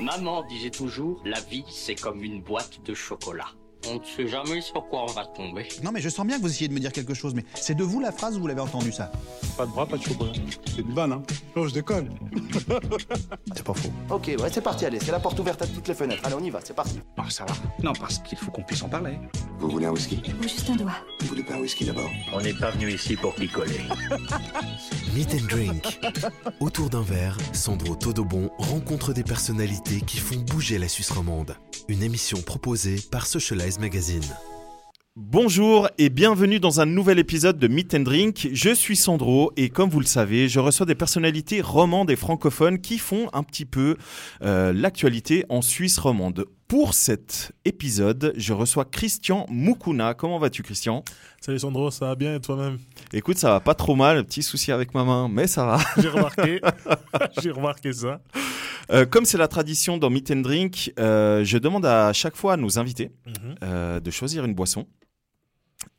Maman disait toujours, la vie c'est comme une boîte de chocolat. On ne sait jamais sur quoi on va tomber. Non mais je sens bien que vous essayez de me dire quelque chose, mais c'est de vous la phrase ou vous l'avez entendu ça? Pas de bras, pas de chocolat. C'est une vanne, hein Non, je déconne. C'est pas faux. Ok, ouais, c'est parti, allez, c'est la porte ouverte à toutes les fenêtres. Allez, on y va, c'est parti. Non, ça va. Non, parce qu'il faut qu'on puisse en parler. Vous voulez un whisky? Ou juste un doigt. Vous voulez pas un whisky d'abord? On n'est pas venu ici pour picoler. Meet and Drink. Autour d'un verre, Sandro Todobon rencontre des personnalités qui font bouger la Suisse romande. Une émission proposée par Socialize Magazine. Bonjour et bienvenue dans un nouvel épisode de Meet and Drink. Je suis Sandro et comme vous le savez, je reçois des personnalités romandes et francophones qui font un petit peu euh, l'actualité en Suisse romande. Pour cet épisode, je reçois Christian Mukuna. Comment vas-tu Christian? Salut Sandro, ça va bien et toi-même? Écoute, ça va pas trop mal, petit souci avec ma main, mais ça va. J'ai remarqué. J'ai remarqué ça. Euh, comme c'est la tradition dans Meet and Drink, euh, je demande à chaque fois à nos invités Mhm. euh, de choisir une boisson.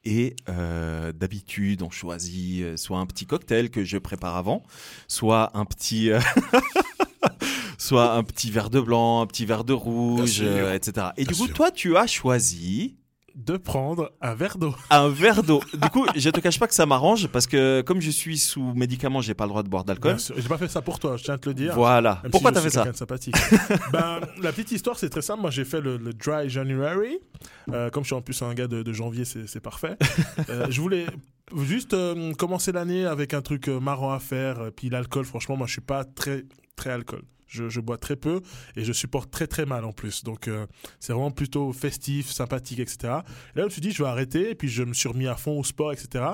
Et euh, d'habitude, on choisit soit un petit cocktail que je prépare avant, soit un petit, soit un petit verre de blanc, un petit verre de rouge, sûr. euh, etc. Et Bien du coup, sûr. toi, tu as choisi De prendre un verre d'eau. un verre d'eau. du coup, je te cache pas que ça m'arrange parce que comme je suis sous médicaments, j'ai pas le droit de boire d'alcool. J'ai pas fait ça pour toi, je tiens à te le dire. Voilà. Même Pourquoi si t'as fait ça de sympathique. ben, la petite histoire, c'est très simple. Moi, j'ai fait le, le Dry January. Euh, comme je suis en plus un gars de, de janvier, c'est parfait. Euh, je voulais juste euh, commencer l'année avec un truc marrant à faire. Puis l'alcool, franchement, moi, je suis pas très, très alcool. Je, je bois très peu et je supporte très très mal en plus. Donc euh, c'est vraiment plutôt festif, sympathique, etc. Et là, je me suis dit, je vais arrêter. Et puis je me suis remis à fond au sport, etc.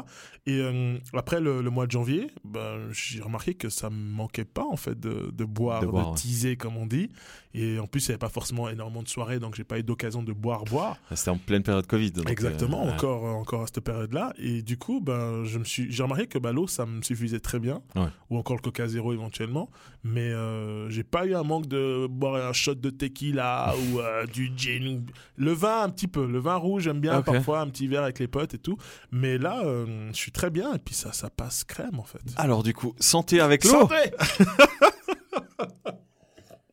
Et euh, après le, le mois de janvier, ben, j'ai remarqué que ça me manquait pas en fait de, de boire, De de, boire, ouais. teaser comme on dit. Et en plus, il n'y avait pas forcément énormément de soirées, donc j'ai pas eu d'occasion de boire, boire. C'était en pleine période Covid. donc, Exactement, euh, encore, encore à cette période-là. Et du coup, ben, je me suis, j'ai remarqué que ben, l'eau, ça me suffisait très bien, Ouais. ou encore le Coca Zéro éventuellement. Mais j'ai pas eu un manque de boire un shot de tequila ou euh, du gin. Le vin, un petit peu. Le vin rouge, j'aime bien parfois un petit verre avec les potes et tout. Mais là, euh, je suis très bien. Et puis ça, ça passe crème en fait. Alors du coup, santé avec l'eau. Santé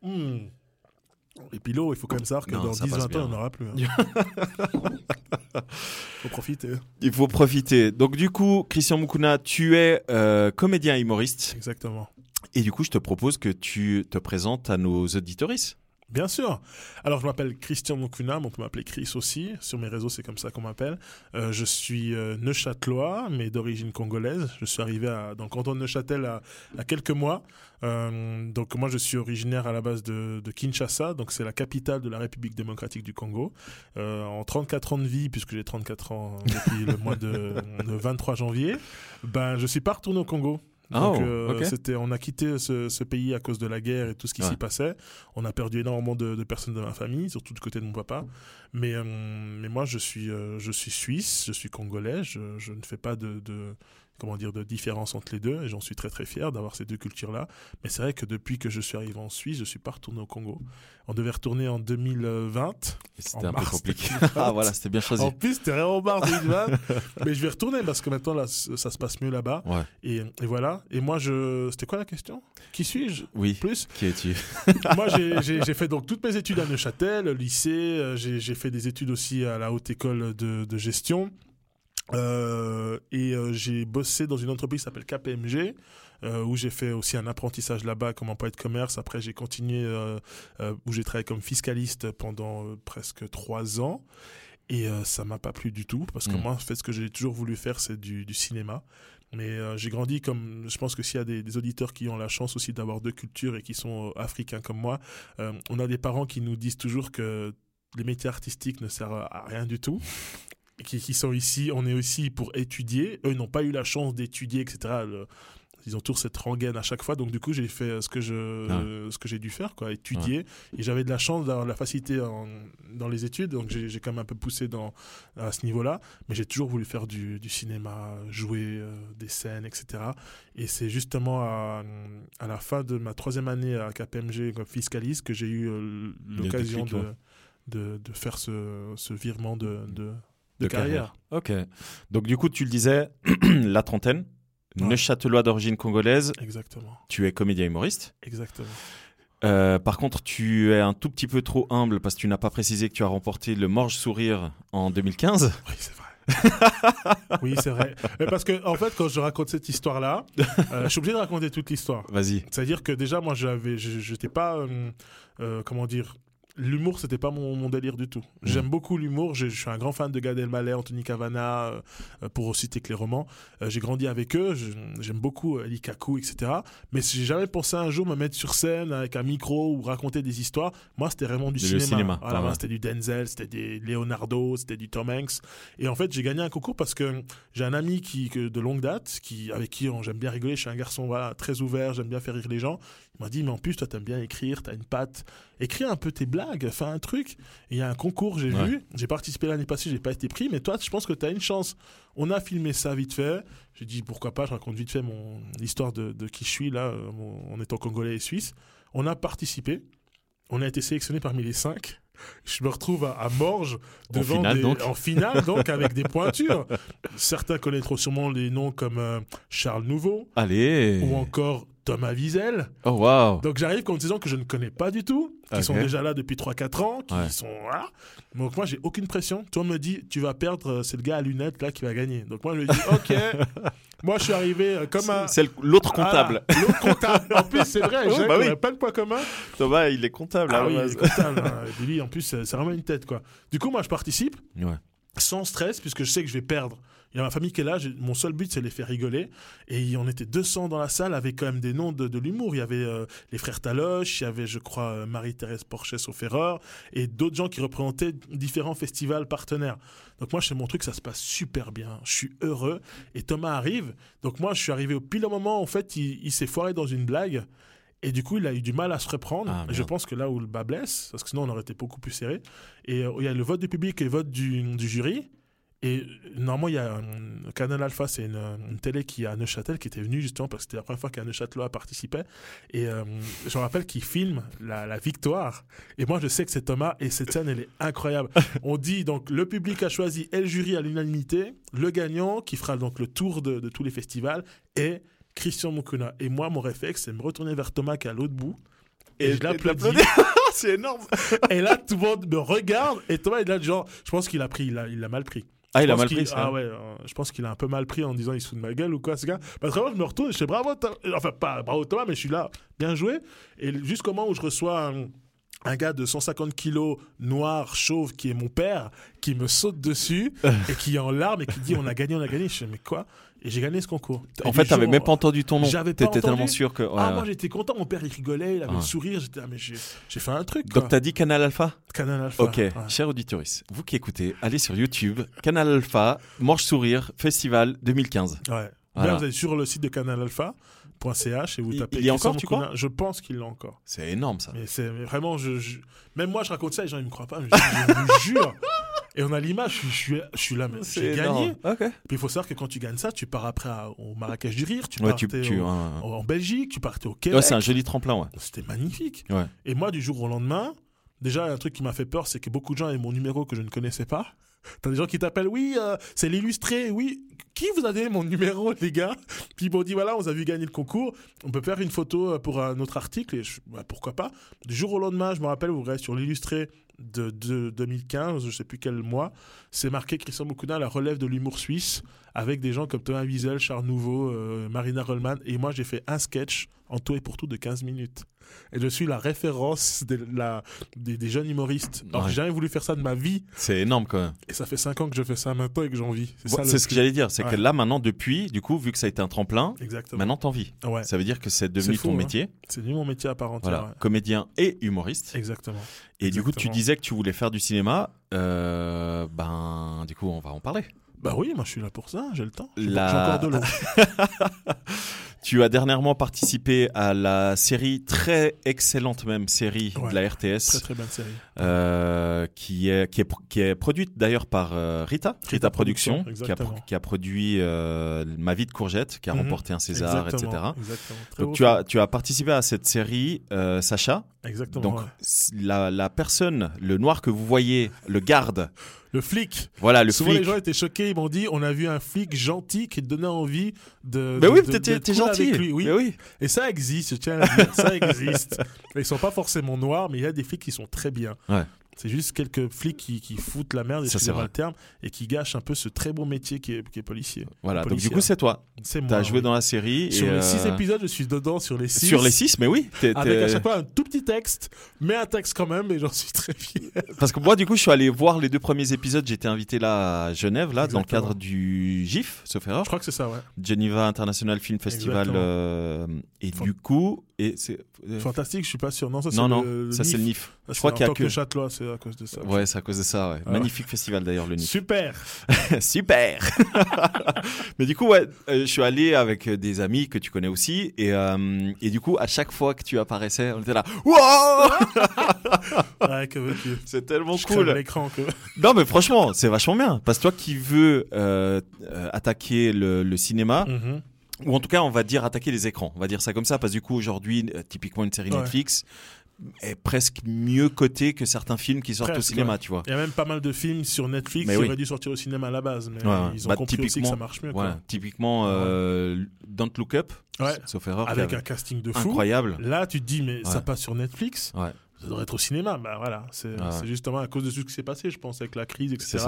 Hmm. Et puis l'eau, il faut quand même savoir que Non, dans ça 10-20 passe ans, bien. il n'y en aura plus. hein. faut profiter. Il faut profiter. Donc du coup, Christian Mukuna, tu es euh, comédien humoriste. Exactement. Et du coup, je te propose que tu te présentes à nos auditoristes. Bien sûr. Alors, je m'appelle Christian Mokuna, on peut m'appeler Chris aussi. Sur mes réseaux, c'est comme ça qu'on m'appelle. Euh, je suis euh, neuchâtelois, mais d'origine congolaise. Je suis arrivé à, dans le canton de Neuchâtel à, à quelques mois. Euh, donc, moi, je suis originaire à la base de, Kinshasa, donc c'est la capitale de la République démocratique du Congo. En 34 ans de vie, puisque j'ai 34 ans depuis le mois de, de 23 janvier, ben, je suis pas retourné au Congo. Donc, Oh, euh, c'était, on a quitté ce, ce pays à cause de la guerre et tout ce qui Ouais. s'y passait. On a perdu énormément de, de personnes de ma famille, surtout du côté de mon papa. Mais, euh, mais moi, je suis, euh, je suis suisse, je suis congolais. Je, je ne fais pas de, de comment dire de différence entre les deux et j'en suis très très fier d'avoir ces deux cultures là mais c'est vrai que depuis que je suis arrivé en Suisse je suis pas retourné au Congo on devait retourner en 2020 Et C'était un peu compliqué. 2020. ah voilà, c'était bien choisi. en plus c'était vraiment mars 2020 mais je vais retourner parce que maintenant là ça se passe mieux là-bas Ouais. et, et voilà et moi je c'était quoi la question? Qui suis-je? Oui. plus? Qui es-tu? Moi, j'ai- fait donc toutes mes études à Neuchâtel, lycée. euh, J'ai j'ai fait des études aussi à la haute école de, de gestion. Euh, et euh, j'ai bossé dans une entreprise qui s'appelle KPMG, euh, où j'ai fait aussi un apprentissage là-bas comme employé de commerce. Après, j'ai continué où j'ai travaillé comme fiscaliste pendant presque trois ans. Et ça m'a pas plu du tout, parce que Mm. moi, en fait, ce que j'ai toujours voulu faire, c'est du, du cinéma. Mais euh, j'ai grandi comme. Je pense que s'il y a des, des auditeurs qui ont la chance aussi d'avoir deux cultures et qui sont euh, africains comme moi, euh, on a des parents qui nous disent toujours que les métiers artistiques ne servent à rien du tout. Qui, qui sont ici, on est aussi pour étudier. Eux ils n'ont pas eu la chance d'étudier, etc. Le- ils ont toujours cette rengaine à chaque fois. Donc du coup, j'ai fait euh, ce que je, euh, ce que j'ai dû faire, quoi, étudier. Et j'avais de la chance d'avoir la facilité en- dans les études, donc j'ai quand même un peu poussé dans à ce niveau-là. Mais j'ai toujours voulu faire du, du cinéma, jouer euh, des scènes, etc. Et c'est justement à, à la fin de ma troisième année à KPMG comme fiscaliste que j'ai eu euh, l'occasion de, de, de faire ce, ce virement de, de, de De carrière. Ok. Donc du coup, tu le disais, la trentaine, Ouais. Neuchâtelois d'origine congolaise, Exactement, tu es comédien humoriste. exactement. Euh, par contre, tu es un tout petit peu trop humble parce que tu n'as pas précisé que tu as remporté le Morge Sourire en 2015. Oui, c'est vrai. oui, c'est vrai. Mais parce que, en fait, quand je raconte cette histoire-là, euh, je suis obligé de raconter toute l'histoire. Vas-y. C'est-à-dire que déjà, moi, j'avais, je n'étais pas, euh, comment dire, l'humour, c'était pas mon, mon délire du tout. J'aime beaucoup l'humour. Je, je suis un grand fan de Gad Elmaleh, Anthony Cavana, euh, euh, pour citer que les romans. Euh, j'ai grandi avec eux. J'aime beaucoup euh, Likaku, etc. Mais j'ai jamais pensé un jour me mettre sur scène avec un micro ou raconter des histoires. Moi, c'était vraiment du cinéma. cinéma, Voilà, ouais. C'était du Denzel, c'était des Leonardo, c'était du Tom Hanks. Et en fait, j'ai gagné un concours parce que j'ai un ami qui, que- de longue date, qui, avec qui j'aime bien rigoler. Je suis un garçon voilà, très ouvert, j'aime bien faire rire les gens. Il m'a dit, mais en plus, toi, t'aimes bien écrire, t'as une patte. Écris un peu tes blagues, fais un truc. Il y a un concours, j'ai Ouais. vu. J'ai participé l'année passée, j'ai pas été pris. Mais toi, je pense que t'as une chance. On a filmé ça vite fait. J'ai dit, pourquoi pas, je raconte vite fait mon l'histoire de, de qui je suis, là, euh, mon- en étant congolais et suisse. On a participé. On a été sélectionné parmi les cinq. Je me retrouve à, à Morges En devant finale, des- donc. en finale donc avec des pointures. Certains connaîtront sûrement les noms comme euh, Charles Nouveau Allez. ou encore Thomas Wiesel. Oh waouh. Donc j'arrive contre des gens que je ne connais pas du tout, qui sont déjà là depuis 3-4 ans, qui Ouais. sont voilà. Donc moi j'ai aucune pression. Toi me dit tu vas perdre, euh, c'est le gars à lunettes là qui va gagner. Donc moi je lui dis ok. moi je suis arrivé euh, comme un C'est l'autre comptable. L'autre comptable. En plus c'est vrai, Jacques, bah on oui. a pas de poids commun. Thomas, il est comptable. Ah la oui, il est comptable. hein. Lui en plus c'est c'est vraiment une tête quoi. Du coup moi je participe Ouais. sans stress puisque je sais que je vais perdre. Il y a ma famille qui est là, mon seul but c'est de les faire rigoler. Et on était 200 dans la salle avec quand même des noms de, de l'humour. Il y avait euh, les frères Taloche, il y avait je crois euh, Marie-Thérèse Porchès au Ferreur et d'autres gens qui représentaient différents festivals partenaires. Donc moi, chez mon truc, ça se passe super bien. Je suis heureux. Et Thomas arrive. Donc moi, je suis arrivé au pile au moment, en fait, il, il s'est foiré dans une blague. Et du coup, il a eu du mal à se reprendre. Ah, Et je pense que là où le bas blesse, parce que sinon on aurait été beaucoup plus serré. Et euh, il y a le vote du public et le vote du, du jury. Et euh, normalement, il y a un Canal Alpha, c'est une, une télé qui est à Neuchâtel, qui était venue justement parce que c'était la première fois qu'un Neuchâtelois participait. Et euh, je me rappelle qu'il filme la, la victoire. Et moi, je sais que c'est Thomas et cette scène, elle est incroyable. On dit donc le public a choisi et le jury à l'unanimité, le gagnant qui fera donc le tour de, de tous les festivals est Christian Mukuna. Et moi, mon réflexe, c'est de me retourner vers Thomas qui est à l'autre bout. Et, Et je l'applaudis. C'est énorme. et là, tout le monde me regarde. Et Thomas, il est là, genre, je pense qu'il a pris, il a, il a mal pris. Ah, il a mal pris ça. Ah ouais, euh, je pense qu'il a un peu mal pris en disant il se fout de ma gueule ou quoi, ce gars. Parce que moi, je me retourne, je fais bravo, Thomas. enfin pas bravo Thomas, mais je suis là, bien joué. Et jusqu'au moment où je reçois un, un gars de 150 kilos, noir, chauve, qui est mon père, qui me saute dessus et qui est en larmes et qui dit on a gagné, on a gagné. Je fais mais quoi? Et j'ai gagné ce concours. En Et fait, t'avais même pas entendu ton nom. J'avais pas T'étais tellement sûr que. ouais, Ah, ouais. moi j'étais content, mon père il rigolait, il avait Ah. le sourire, j'étais, ah, mais j'ai j'ai fait un truc. Quoi. Donc t'as dit Canal Alpha Canal Alpha. Ok, ouais. cher auditoris, vous qui écoutez, allez sur YouTube, Canal Alpha, Mange Sourire, Festival 2015. Ouais. Voilà. Là, vous allez sur le site de canalalpha.ch et vous tapez. il y a encore, tu crois Je pense qu'il l'a encore. C'est énorme ça. Mais c'est mais vraiment, je, je- même moi, je raconte ça, les gens ils me croient pas. mais je, je vous jure. Et on a l'image, je, suis- je là, mais j'ai gagné. Ok. Puis il faut savoir que quand tu gagnes ça, tu pars après à- au Marrakech du Rire, tu Ouais, partais tu, tu, au- en Belgique, tu partais au Ouais, Québec. c'est un joli tremplin, ouais. C'était magnifique. Ouais. Et moi, du jour au lendemain, déjà, un truc qui m'a fait peur, c'est que beaucoup de gens avaient mon numéro que je ne connaissais pas. T'as des gens qui t'appellent, oui, euh, c'est l'illustré, oui. Qui vous a donné mon numéro, les gars? Puis ils m'ont dit, voilà, on a vu gagner le concours, on peut faire une photo euh, pour un autre article, et je, bah, pourquoi pas Du jour au lendemain, je me rappelle, vous regardez sur l'illustré de, de 2015, je sais plus quel mois, c'est marqué Christian Mukuna, la relève de l'humour suisse, avec des gens comme Thomas Wiesel, Charles Nouveau, euh, Marina Rollman, et moi j'ai fait un sketch en tout et pour tout de 15 minutes. Et je suis la référence la, des, des jeunes humoristes. Alors Ouais. j'ai jamais voulu faire ça de ma vie, C'est énorme quand même. et ça fait 5 ans que je fais ça maintenant et que j'en vis. C'est Bon, le ce que j'allais dire, c'est que là maintenant, depuis, du coup, vu que ça a été un tremplin, Exactement. maintenant t'en vis. Ouais. Ça veut dire que c'est devenu fou, ton hein. métier. C'est devenu mon métier à part entière. Voilà, comédien et humoriste. Exactement. Et du coup, tu disais que tu voulais faire du cinéma. Euh, ben, du coup, on va en parler. Bah oui, moi je suis là pour ça, j'ai le temps. J'ai La- encore de l'eau. Tu as dernièrement participé à la série très excellente même série Ouais. de la RTS, très très bonne série. euh, qui est qui est qui est produite d'ailleurs par euh, Rita, Rita, Rita Production, Production, qui a, qui produit euh, Ma vie de courgette, qui a Mhm. remporté un César, Exactement, etc. Exactement. Donc tu as tu as participé à cette série, Sacha. Exactement. Donc ouais. la, la personne, le noir que vous voyez, le garde, Le flic. Voilà, le Souvent flic. les gens étaient choqués, ils m'ont dit on a vu un flic gentil qui donnait envie de. Mais de- oui, t'es cool gentil. avec lui, oui. Mais oui. Et ça existe, je tiens à le dire, ça existe. Ils sont pas forcément noirs, mais il y a des flics qui sont très bien. Ouais. C'est juste quelques flics qui, qui foutent la merde, c'est le terme, et qui gâchent un peu ce très beau métier qui est, qui est policier. Voilà, donc du coup, c'est toi. C'est moi. T'as joué oui. dans la série. Sur et, les six euh, épisodes, je suis dedans sur les six. Sur les six, mais oui. Avec à chaque fois un tout petit texte, mais un texte quand même, et j'en suis très fier. Parce que moi, du coup, je suis allé voir les deux premiers épisodes. J'étais invité là à Genève, là, dans le cadre du GIF, sauf erreur. Je crois que c'est ça, ouais. Geneva International Film Festival. Euh, et du coup, et c'est. euh, Fantastique, je suis pas sûr. Non, ça c'est non, non, le, le ça c'est le NIF. Ça, Je crois qu'il y a que. que Châtelois, c'est à cause de ça. Ouais, c'est à cause de ça, ouais. Ah. Magnifique festival d'ailleurs, le NIF. Super. Super Mais du coup, ouais, euh, je suis allé avec des amis que tu connais aussi. Et, euh, et du coup, à chaque fois que tu apparaissais, on était là. Wow Ouais, que veux-tu C'est tellement Je cool. l'écran que. Non, mais franchement, c'est vachement bien. Parce que toi qui veux euh, euh, attaquer le, le cinéma, Mhm. Ou en tout cas, on va dire attaquer les écrans. On va dire ça comme ça, parce que du coup, aujourd'hui, euh, typiquement, une série Ouais. Netflix est presque mieux cotée que certains films qui sortent au cinéma, ouais. tu vois. Il y a même pas mal de films sur Netflix Mais qui oui. auraient dû sortir au cinéma à la base, mais Ouais, ils ont Bah, compris aussi que ça marche mieux. Voilà, typiquement, euh, Don't Look Up, sauf erreur, Avec un casting de fou. incroyable. Là, tu te dis, mais ça passe sur Netflix, ça devrait être au cinéma. Bah voilà, c'est justement à cause de ce qui s'est passé, je pense, avec la crise, etc.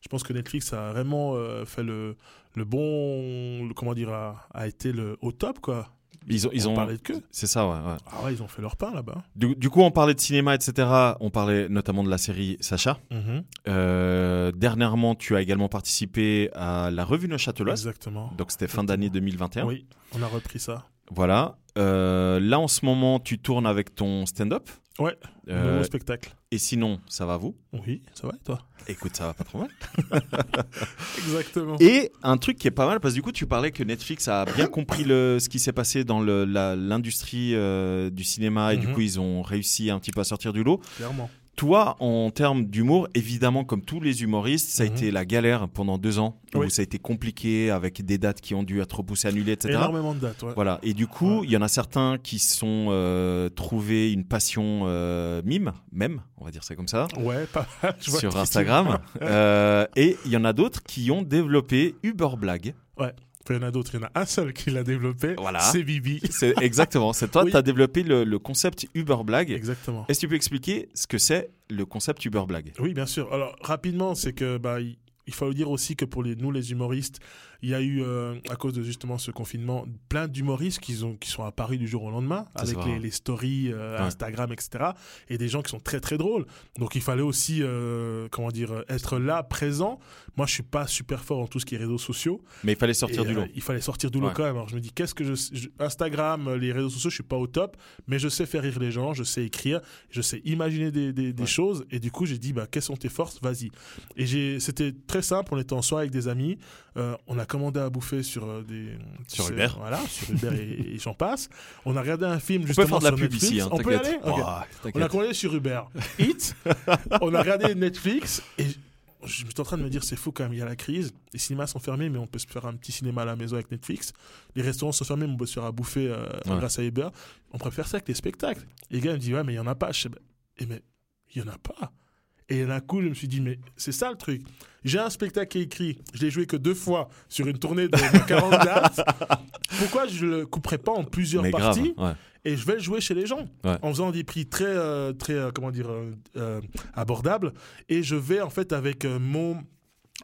Je pense que Netflix a vraiment euh, fait le, le bon. le- comment dire, a, a été le, au top, quoi. Ils ont, ils On ont, parlait de queue. c'est ça, ouais. ouais. Ah ouais, ils ont fait leur pain là-bas. Du, du coup, on parlait de cinéma, etc. On parlait notamment de la série Sacha. Mhm. Euh, dernièrement, tu as également participé à la revue Neuchâteloise. Exactement. Donc c'était fin d'année 2021. Oui, on a repris ça. Voilà. Euh, là, en ce moment, tu tournes avec ton stand-up. Ouais, Euh, nouveau spectacle. et sinon, ça va vous? Oui, ça va et toi? Écoute, ça va pas trop mal. Exactement. Et un truc qui est pas mal, parce que du coup, tu parlais que Netflix a bien compris le, ce qui s'est passé dans l'industrie euh, du cinéma et du Mhm. coup, ils ont réussi un petit peu à sortir du lot. Clairement. Toi, en termes d'humour, évidemment, comme tous les humoristes, ça a Mhm. été la galère pendant deux ans, où Oui. ça a été compliqué avec des dates qui ont dû être repoussées, annulées, etc. Énormément de dates, ouais. Voilà. Et du coup, Ouais. il y en a certains qui sont euh, trouvés une passion euh, mime, même, on va dire ça comme ça, Ouais, pas mal. sur Instagram. Euh, et il y en a d'autres qui ont développé Uber Blague. Il y en a d'autres. Il y en a un seul qui l'a développé. Voilà. C'est Bibi. C'est exactement. C'est toi, Oui. tu as développé le, le concept Uber Blague. Exactement. Est-ce que tu peux expliquer ce que c'est le concept Uber Blague? Oui, bien sûr. Alors, rapidement, c'est que bah, il, il faut dire aussi que pour les, nous, les humoristes, il y a eu, euh, à cause de justement ce confinement, plein d'humoristes qui, ont, qui sont apparus du jour au lendemain, Ça, avec les, les stories euh, Ouais. Instagram, etc. Et des gens qui sont très, très drôles. Donc, il fallait aussi, euh, comment dire, être là, présent. Moi, je suis pas super fort en tout ce qui est réseaux sociaux. Mais il fallait sortir Et, du lot. il fallait sortir du lot Ouais. quand même. Alors je me dis, qu'est-ce que je, je- Instagram, les réseaux sociaux, je suis pas au top, mais je sais faire rire les gens, je sais écrire, je sais imaginer des, des- des Ouais. choses. Et du coup, j'ai dit, bah, quelles sont tes forces? Vas-y. Et c'était très simple. On était en soirée avec des amis. on a commandé à bouffer sur euh, des Sur Uber. Voilà, sur Uber et, et j'en passe. On a regardé un film On peut justement faire de la sur pub Netflix. ici, hein, on peut y aller. Oh, On a commandé sur Uber Eats. on a regardé Netflix et je suis en train de me dire c'est fou quand même, il y a la crise. Les cinémas sont fermés, mais on peut se faire un petit cinéma à la maison avec Netflix. Les restaurants sont fermés, mais on peut se faire à bouffer euh, Ouais. grâce à Uber. On préfère ça avec les spectacles. Et les gars me disent ouais, mais il y en a pas. Je sais, et mais il y en a pas. Et d'un coup, je me suis dit, mais c'est ça le truc. J'ai un spectacle qui est écrit, je l'ai joué que deux fois sur une tournée de, de 40 dates. Pourquoi je le couperais pas en plusieurs Mais grave. parties ouais. et je vais le jouer chez les gens Ouais. en faisant des prix très euh, très euh, comment dire euh, abordables et je vais en fait avec mon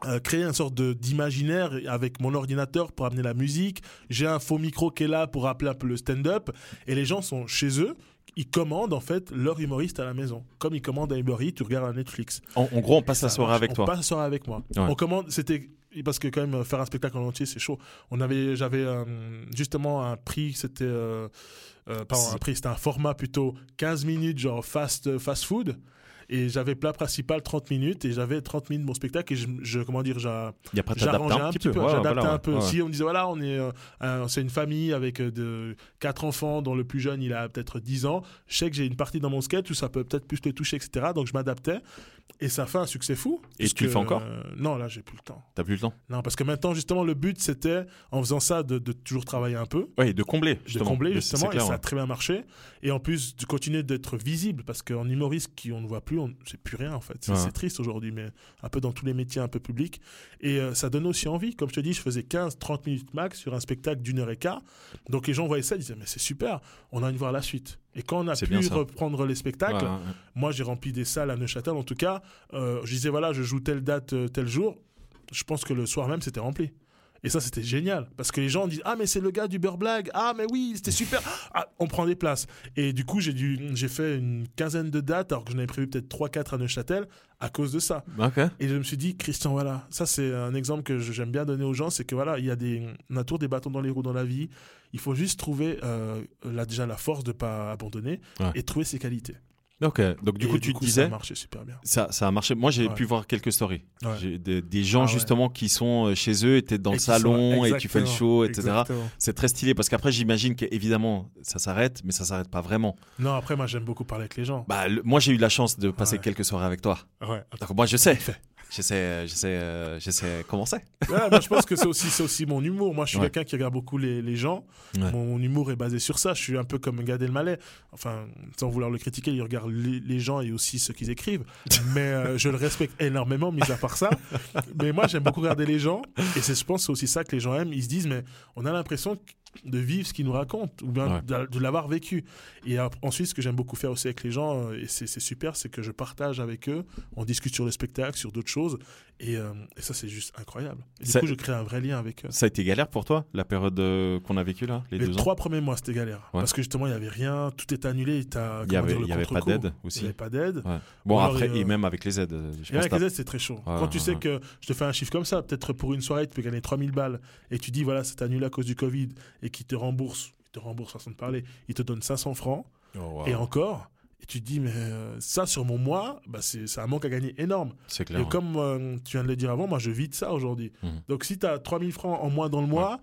euh, créer une sorte d'imaginaire avec mon ordinateur pour amener la musique. J'ai un faux micro qui est là pour rappeler un peu le stand-up. Et les gens sont chez eux. Ils commandent en fait leur humoriste à la maison. Comme ils commandent un Uber tu regardes un Netflix. En, en gros, on passe la soirée avec on toi. passe la soirée avec moi. Ouais. On commande, c'était parce que quand même faire un spectacle en entier c'est chaud. On avait, j'avais euh, justement un prix, c'était, euh, euh, pardon, un prix, c'était un format plutôt 15 minutes genre fast fast food. Et j'avais plat principal 30 minutes et j'avais 30 minutes de mon spectacle et je, je- comment dire, j'arrangeais un, un petit peu, Ouais, j'adaptais voilà, un peu. ouais. Si on me disait voilà, on est, euh, c'est une famille avec euh, de quatre enfants dont le plus jeune il a peut-être 10 ans. Je sais que j'ai une partie dans mon sketch où ça peut peut-être plus le toucher, etc. Donc je m'adaptais et ça fait un succès fou. Et tu le fais encore? Euh, Non, là j'ai plus le temps. T'as plus le temps? Non, parce que maintenant justement le but c'était en faisant ça de, de toujours travailler un peu. Oui, de combler. De combler justement et clair, ça a ouais. très bien marché et en plus de continuer d'être visible parce qu'en humoriste qui on ne voit plus plus, on- c'est plus rien en fait. C'est Ouais. c'est triste aujourd'hui, mais un peu dans tous les métiers un peu publics. Et euh, ça donne aussi envie. Comme je te dis, je faisais 15-30 minutes max sur un spectacle d'une heure et quart. Donc les gens voyaient ça, ils disaient, mais c'est super, on a envie de voir la suite. Et quand on a C'est pu reprendre les spectacles, Ouais, ouais. moi j'ai rempli des salles à Neuchâtel en tout cas. euh, je disais, voilà, je joue telle date, euh, tel jour. Je pense que le soir même, c'était rempli. Et ça, c'était génial. Parce que les gens disent Ah, mais c'est le gars du Beurre Blague. Ah, mais oui, c'était super. Ah, on prend des places. Et du coup, j'ai dû- j'ai fait une quinzaine de dates, alors que j'en avais prévu peut-être 3-4 à Neuchâtel, à cause de ça. Et je me suis dit, Christian, voilà, ça c'est un exemple que j'aime bien donner aux gens, c'est que voilà, il y a des, on a toujours des bâtons dans les roues dans la vie. Il faut juste trouver euh, là, déjà la force de pas abandonner Ouais. et trouver ses qualités. Ok. Donc du Et coup, tu te ça disais, a marché super bien. ça, ça a marché. Moi, j'ai Ouais. pu voir quelques stories. Ouais. Des, des gens Ah ouais. justement qui sont euh, chez eux, et t'es dans Et le sont- salon et tu fais le show, etc. C'est très stylé parce qu'après, j'imagine qu'évidemment, ça s'arrête, mais ça s'arrête pas vraiment. Non, après, moi j'aime beaucoup parler avec les gens. Bah, le- moi, j'ai eu la chance de passer quelques soirées avec toi. Ouais. Donc moi, je sais. Fait. Je sais, je sais, euh, je sais comment c'est. Ouais, moi, je pense que c'est aussi, c'est aussi mon humour. Moi, je suis Ouais. quelqu'un qui regarde beaucoup les, les gens. Ouais. Mon humour est basé sur ça. Je suis un peu comme Gad Elmaleh. Enfin, sans vouloir le critiquer, il regarde les, les gens et aussi ceux qu'ils écrivent. Mais euh, je le respecte énormément, mis à part ça. Mais moi, j'aime beaucoup regarder les gens. Et c'est, je pense c'est aussi ça que les gens aiment. Ils se disent, mais on a l'impression de vivre ce qu'ils nous racontent ou bien Ouais. de, de l'avoir vécu. Et ensuite, ce que j'aime beaucoup faire aussi avec les gens, euh, et c'est, c'est super, c'est que je partage avec eux. On discute sur le spectacle, sur d'autres choses. Et, euh, et ça, c'est juste incroyable. Et du Ça- coup, je crée un vrai lien avec eux. Ça a été galère pour toi, la période euh, qu'on a vécue là, les, Les deux ans? trois premiers mois, c'était galère. Ouais. Parce que justement, il n'y avait rien, tout était annulé. Il y comment avait, il avait pas d'aide Il aussi. n'y avait pas d'aide. Ouais. Bon, alors, après, il a- et même avec les aides. euh, Je Et pense avec les aides, c'est très chaud. Ouais, Quand tu sais que je te fais un chiffre comme ça, peut-être pour une soirée, tu peux gagner 3000 balles et tu dis, voilà, c'est annulé à cause du Covid et qu'ils te remboursent, ils te remboursent façon de parler, ils te donnent 500 francs Oh, wow. et encore. Et tu te dis, mais euh, ça, sur mon mois, bah, c'est, un manque à gagner énorme. c'est clair. Et comme euh, tu viens de le dire avant, moi, je vis de ça aujourd'hui. Mhm. Donc, si tu as 3000 francs en moins dans le mois,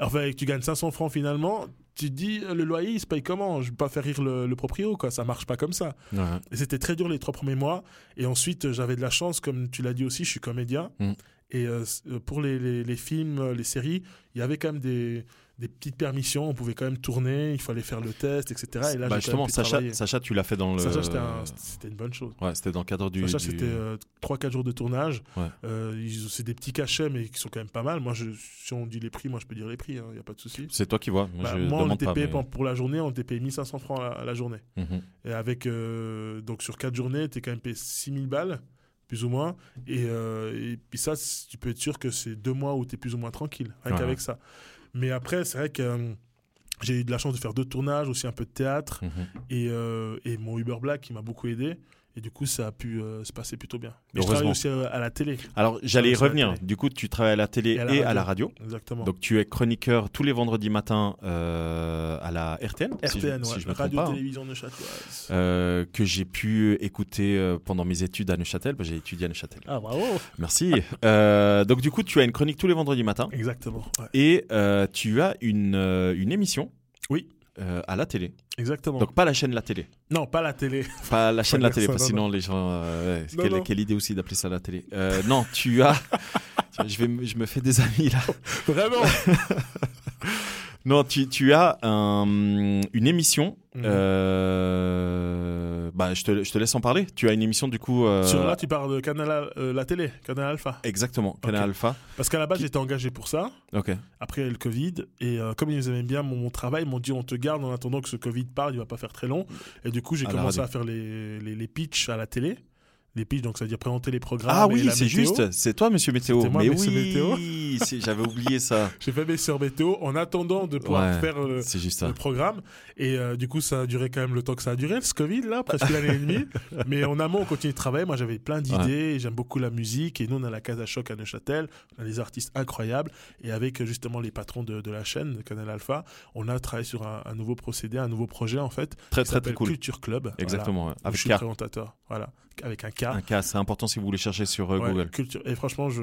enfin, et que tu gagnes 500 francs finalement, tu te dis, euh, le loyer, il se paye comment? Je vais pas faire rire le, le proprio, quoi. Ça marche pas comme ça. Ouais. Et c'était très dur les trois premiers mois. Et ensuite, j'avais de la chance, comme tu l'as dit aussi, je suis comédien. Mm. Et euh, pour les, les- les films, les séries, il y avait quand même des, des petites permissions. On pouvait quand même tourner, il fallait faire le test, etc. Et là, Bah, justement, Sacha. Sacha, tu l'as fait dans le. Sacha, c'était, un- c'était une bonne chose. Ouais, c'était dans le cadre du. Sacha, du- c'était 3-4 jours de tournage. Ouais. Euh, c'est des petits cachets, mais qui sont quand même pas mal. Moi, je, si on dit les prix, moi, je peux dire les prix, il n'y a pas de souci. C'est toi qui vois. Bah, je moi, on demande était payé mais- pour- la journée, on était payé 1500 francs à, à la journée. Mhm. Et avec, euh, donc sur 4 journées, tu es quand même payé 6000 balles, plus ou moins. Et, euh, et puis ça, tu peux être sûr que c'est deux mois où tu es plus ou moins tranquille, rien Ouais. qu'avec ça. Mais après, c'est vrai que euh, j'ai eu de la chance de faire deux tournages, aussi un peu de théâtre, Mhm. et, euh, et mon Uber Black qui m'a beaucoup aidé. Et du coup, ça a pu euh, se passer plutôt bien. Et je travaille aussi à, à la télé. Alors, j'allais y ça, revenir. Du coup, tu travailles à la télé et à la, radio. Exactement. Donc, tu es chroniqueur tous les vendredis matins euh, à la RTN. RTN, si ouais, je me pas. hein. Radio-Télévision Neuchâteloise. Euh, que j'ai pu écouter euh, pendant mes études à Neuchâtel. Bah, j'ai étudié à Neuchâtel. Ah, bravo Merci. Euh, donc, du coup, tu as une chronique tous les vendredis matins Exactement. ouais. et euh, tu as une, euh, une émission Oui. Euh, à la télé. Exactement. Donc, pas la chaîne La Télé. non, pas la télé. Pas la chaîne La Télé, ça, parce que non, sinon les gens. euh, ouais, Non, quelle, non. quelle idée aussi d'appeler ça la télé. Euh, non, tu as. Je, vais, je me fais des amis là. Vraiment Non, tu, tu as un- une émission. Mhm. euh, bah, je, te, je te laisse en parler. Tu as une émission du coup. euh, Sur là, tu parles de Canal, Al- euh, la télé, Canal Alpha. Exactement, Canal. Alpha. Parce qu'à la base, j'étais engagé pour ça. Ok. Après, le Covid. Et comme ils aimaient bien mon, mon travail, ils m'ont dit on te garde en attendant que ce Covid parte, il va pas faire très long. Et du coup, j'ai commencé à faire les, les, les pitchs à la télé. Les pitchs, donc ça veut dire présenter les programmes. Ah et oui, c'est juste. C'est toi, Monsieur Météo. C'était moi, Mais Monsieur Météo. oui, c'est- j'avais oublié ça. J'ai fait mes sur météo en attendant de pouvoir Ouais, faire euh, C'est juste le programme. Et euh, du coup, ça a duré quand même le temps que ça a duré, ce Covid, là, presque l'année et demie. Mais en amont, on continue de travailler. Moi, j'avais plein d'idées. J'aime beaucoup la musique. Et nous, on a la Casa Choc à Neuchâtel. On a des artistes incroyables. Et avec justement les patrons de, de la chaîne, de Canal Alpha, on a travaillé sur un, un nouveau procédé, un nouveau projet, en fait. Très, très, très cool. Culture Club. Exactement. Voilà, Avec je suis présentateur. Voilà. Avec un K. Un cas, c'est important si vous voulez chercher sur euh, Ouais, Google. culture. Et franchement, je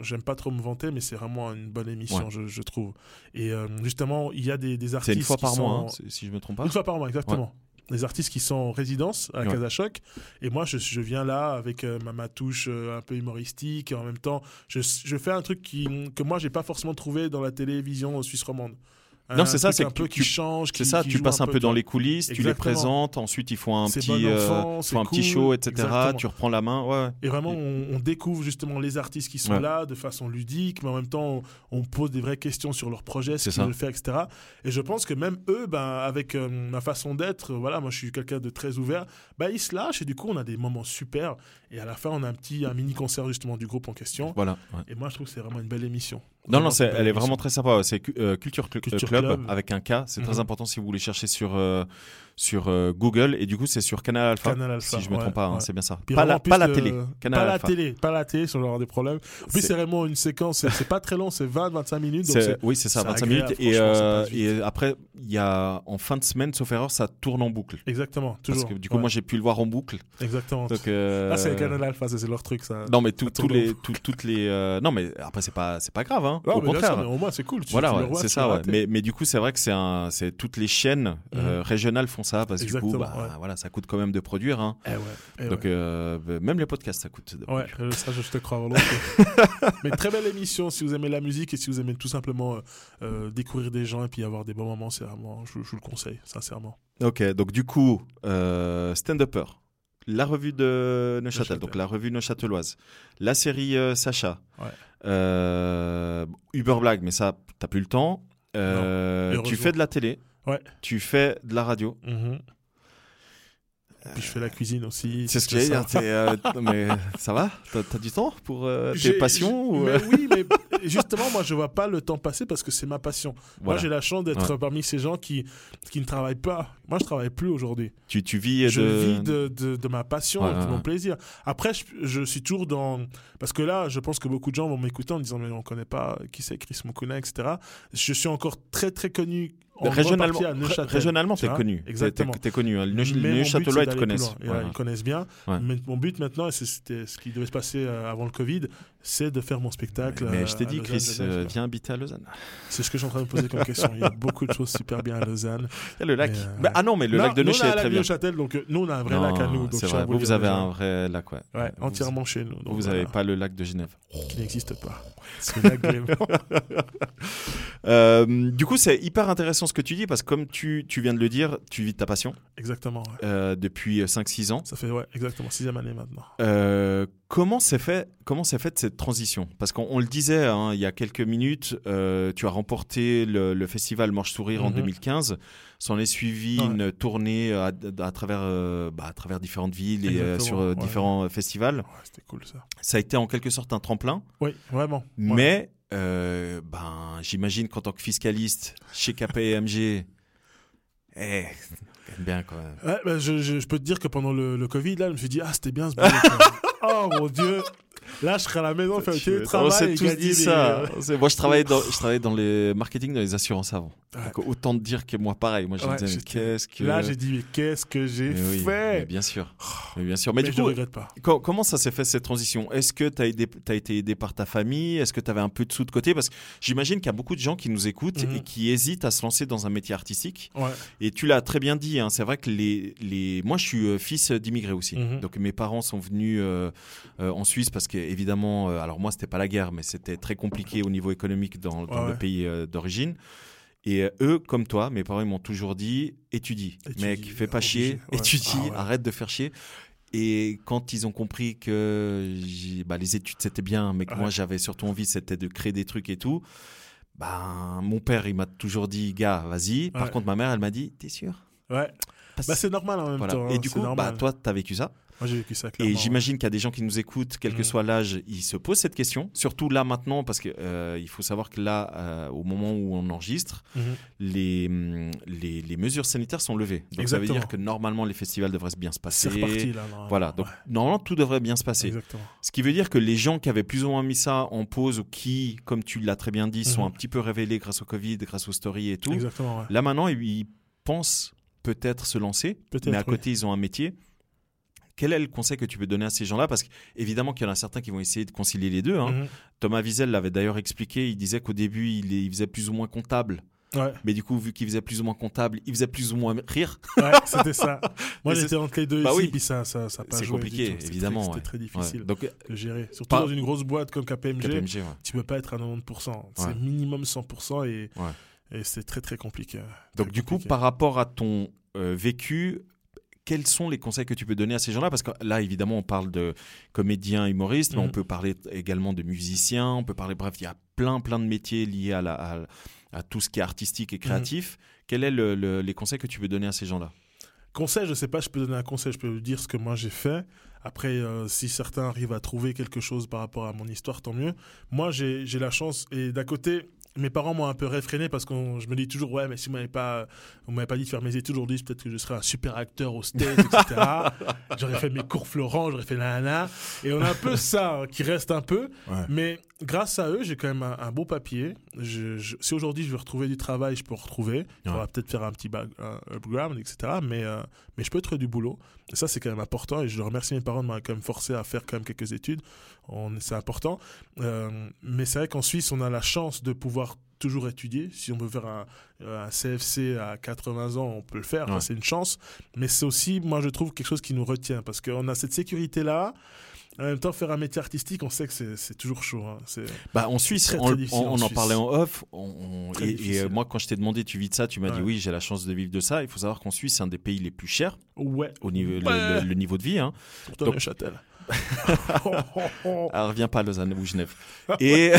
j'aime pas trop me vanter, mais c'est vraiment une bonne émission, Ouais. je, je trouve. Et euh, justement, il y a des, des C'est artistes. une fois par sont mois, hein, si- je me trompe pas. Une fois par mois, exactement. Des artistes qui sont en résidence à Ouais. Casa Choc. Et moi, je, je viens là avec euh, ma, ma touche euh, un peu humoristique. Et en même temps, je, je fais un truc qui, que moi, j'ai pas forcément trouvé dans la télévision suisse romande. Un c'est ça, c'est un que peu tu- qui change. C'est ça, tu passes un peu dans les coulisses, tu les présentes, ensuite ils font un petit, euh, un petit show, etc. Tu reprends la main. Et vraiment, on, découvre justement les artistes qui sont là de façon ludique, mais en même temps, on, pose des vraies questions sur leur projet, ce qu'ils veulent faire, etc. Et je pense que même eux, ben, avec euh, ma façon d'être, euh, voilà, moi je suis quelqu'un de très ouvert, ben, ils se lâchent et du coup, on a des moments super. Et à la fin, on a un petit un mini concert justement du groupe en question. Voilà. Et moi, je trouve que c'est vraiment une belle émission. Non, non, elle est vraiment très sympa. C'est euh, Culture, Cl- Culture Club, Club. avec un K. C'est très Mhm. important si vous voulez chercher sur, euh, sur euh, Google. Et du coup, c'est sur Canal Alpha. Canal Alpha, si je me ouais, trompe pas, hein, ouais. c'est bien ça. Puis Pas la, pas le- télé. Canal pas la télé, pas la télé, sur le des problèmes. En plus, C'est- vraiment une séquence, c'est pas très long, c'est 20-25 minutes. Donc C'est- c'est- oui, c'est ça, c'est 25 agréable, minutes. Et, euh, et après, il y a en fin de semaine, sauf erreur, ça tourne en boucle. Exactement, toujours. Parce que du coup, Ouais, moi, j'ai pu le voir en boucle. Exactement. Donc, euh, Ah, c'est Canal Alpha, c'est leur truc, ça. Non, mais tout- les, tout- toutes les. euh, Non, mais après, c'est pas, c'est pas grave. Hein. Non, Au contraire. au moins, c'est cool. Voilà, c'est ça. Mais, du coup, c'est vrai que c'est toutes les chaînes euh, Mhm. régionales font ça parce que du coup, bah, ouais. voilà, ça coûte quand même de produire. Hein. Eh ouais, eh Donc ouais. euh, même les podcasts, ça coûte. de Ouais, ça je te crois. Mais très belle émission si vous aimez la musique et si vous aimez tout simplement euh, euh, découvrir des gens et puis avoir des bons moments, c'est vraiment, je, je vous le conseille, sincèrement. Ok, donc du coup, euh, stand-upper, la revue de Neuchâtel, Neuchâtel. donc la revue neuchâteloise, la série euh, Sacha, Ouais. euh, Uber Blague, mais ça, t'as plus le temps. Euh, tu fais de la télé, Ouais. tu fais de la radio. Puis je fais la cuisine aussi. C'est ce que j'allais euh, mais ça va? T'as t'as du temps pour euh, tes J'ai- passions ou, mais euh, Oui, mais justement, moi, je vois pas le temps passer parce que c'est ma passion. voilà. Moi, j'ai la chance d'être Ouais. parmi ces gens qui, qui ne travaillent pas. Moi, je travaille plus aujourd'hui. tu, tu vis Je de... vis de, de, de ma passion, Ouais, de ouais, mon plaisir. Après, je, je suis toujours dans. Parce que là, je pense que beaucoup de gens vont m'écouter en disant Mais on connaît pas qui c'est Chris Mukuna, etc. Je suis encore très, très connu. Régionalement, régionalement, vois. connu. Exactement. T'es, connu. hein. Mon but, Neuchâtelois, c'est ils te connaissent. Ils bien. Ouais. Mais mon but maintenant, et c'est- c'était ce qui devait se passer euh, avant le Covid, c'est de faire mon spectacle. Mais je t'ai dit, Lausanne, Chris, euh, quoi. viens habiter à Lausanne. C'est ce que je suis en train de me poser comme question. Il y a beaucoup de choses super bien à Lausanne. Il y a le lac. Mais, euh, Bah, ah non, mais le Non, lac de nous, on Neuch a est très bien. Neuchâtel, donc euh, nous, on a un vrai Non, lac à nous. Donc vrai. Vous, avez un vrai lac, ouais. Ouais, Vous- entièrement chez nous. Vous voilà. n'avez pas le lac de Genève. Qui n'existe pas. C'est le lac de- Euh, du coup, c'est hyper intéressant ce que tu dis parce que comme tu, tu viens de le dire, tu vis de ta passion Exactement. ouais. euh, depuis 5-6 ans. Ça fait ouais, exactement sixième année maintenant. Euh, comment s'est fait comment s'est faite cette transition? Parce qu'on on le disait hein, il y a quelques minutes, euh, tu as remporté le, le festival Manche Sourire en Mhm. 2015. S'en est suivi Ouais. une tournée à, à travers euh, bah, à travers différentes villes et euh, sur euh, ouais. différents festivals. Ouais, C'était cool ça. Ça a été en quelque sorte un tremplin. Oui, vraiment. Mais euh, ben, j'imagine qu'en tant que fiscaliste chez KPMG, eh, bien quand même. Ouais, bah, je, je- je peux te dire que pendant le, le Covid, là, je me suis dit, ah, c'était bien ce boulot. oh mon dieu. Là, je serai à la maison, faire On télétravail. s'est et tous dit ça. C'est- Moi, je travaillais dans, je travaillais dans les marketing, dans les assurances avant. Ouais. Donc, autant te dire que moi, pareil. Moi, je me disais, qu'est-ce que. Là, j'ai dit, mais qu'est-ce que j'ai mais fait bien sûr. Mais bien sûr. Mais, Mais, du je coup, regrette pas. co- comment ça s'est fait cette transition? Est-ce que tu as, été aidé par ta famille? Est-ce que tu avais un peu de sous de côté? Parce que j'imagine qu'il y a beaucoup de gens qui nous écoutent Mhm. et qui hésitent à se lancer dans un métier artistique. Ouais. Et tu l'as très bien dit, hein, c'est vrai que les, les... moi je suis euh, fils d'immigrés aussi. Mhm. Donc mes parents sont venus euh, euh, en Suisse parce qu'évidemment, alors moi c'était pas la guerre, mais c'était très compliqué au niveau économique dans, dans Ouais, le ouais. pays euh, d'origine. Et euh, eux, comme toi, mes parents ils m'ont toujours dit étudie, Étudie, mec, fais pas obligé, chier, ouais. étudie, Ah arrête de faire chier. Et quand ils ont compris que bah, les études c'était bien, mais que moi j'avais surtout envie c'était de créer des trucs et tout, ben mon père il m'a toujours dit gars vas-y. Par contre ma mère elle m'a dit t'es sûr? Ouais. Parce- Bah, c'est normal en même Voilà. temps. Et hein, du c'est coup, bah, toi, tu as vécu ça? Moi, j'ai vécu ça Et j'imagine qu'il y a des gens qui nous écoutent, quel que Mhm. soit l'âge, ils se posent cette question. Surtout là maintenant, parce que euh, il faut savoir que là, euh, au moment où on enregistre, Mhm. les, hum, les, les mesures sanitaires sont levées. Donc ça veut dire que normalement, les festivals devraient bien se passer. C'est reparti là. normalement. Voilà. Donc Ouais, normalement, tout devrait bien se passer. Exactement. Ce qui veut dire que les gens qui avaient plus ou moins mis ça en pause ou qui, comme tu l'as très bien dit, sont Mhm. un petit peu révélés grâce au Covid, grâce aux stories et tout. Exactement. ouais. Là maintenant, ils pensent peut-être se lancer, mais à oui. côté, ils ont un métier. Quel est le conseil que tu peux donner à ces gens-là? Parce qu'évidemment qu'il y en a certains qui vont essayer de concilier les deux. hein. Mhm. Thomas Wiesel l'avait d'ailleurs expliqué. Il disait qu'au début, il, il faisait plus ou moins comptable. Ouais, Mais du coup, vu qu'il faisait plus ou moins comptable, il faisait plus ou moins rire. ouais, c'était ça. Moi, j'étais entre les deux Bah ici, oui. puis ça, ça, C'est compliqué. C'était évidemment, ouais. C'était très difficile Donc, de gérer. Surtout Pas- dans une grosse boîte comme KPMG, KPMG, tu peux pas être à 90%. Ouais. C'est minimum 100% et c'est très, très compliqué. Donc, Très du coup, par rapport à ton euh, vécu, quels sont les conseils que tu peux donner à ces gens-là? Parce que là, évidemment, on parle de comédiens, humoristes, mais on peut parler également de musiciens, on peut parler, bref, il y a plein, plein de métiers liés à, la, à, à tout ce qui est artistique et créatif. Quels sont le, le- les conseils que tu veux donner à ces gens-là? Conseil, je sais pas, je peux donner un conseil, je peux dire ce que moi j'ai fait. Après, euh, si certains arrivent à trouver quelque chose par rapport à mon histoire, tant mieux. Moi, j'ai la chance, et d'un côté, mes parents m'ont un peu réfréné parce que je me dis toujours, ouais, mais si vous m'avez pas, vous m'avez pas dit de faire mes études aujourd'hui, peut-être que je serais un super acteur au stage, etc. j'aurais fait mes cours Florent, j'aurais fait la nana. Et on a un peu ça hein, qui reste un peu. Ouais. Mais grâce à eux, j'ai quand même un, un beau papier. Je, je- si aujourd'hui je veux retrouver du travail, je peux retrouver. Il faudra peut-être faire un petit back- un background, etc. Mais, euh, mais je peux trouver du boulot. Et ça, c'est quand même important. Et je remercie mes parents de m'avoir quand même forcé à faire quand même quelques études. On- C'est important. Euh, mais c'est vrai qu'en Suisse, on a la chance de pouvoir toujours étudier. Si on veut faire un, un CFC à 80 ans, on peut le faire. Ouais. c'est une chance. Mais c'est aussi, moi, je trouve quelque chose qui nous retient. Parce qu'on a cette sécurité-là. En même temps, faire un métier artistique, on sait que c'est toujours chaud. hein. Bah, en Suisse, très, on, très difficile on- en parlait en off. on- on- Très et, euh, moi, quand je t'ai demandé, tu vis de ça, tu m'as dit oui, j'ai la chance de vivre de ça. Il faut savoir qu'en Suisse, c'est un des pays les plus chers Ouais. au niveau, Ouais. le, le niveau de vie. Hein. Surtout à Donc- Neuchâtel. Alors, reviens pas à Lausanne ou Genève. Et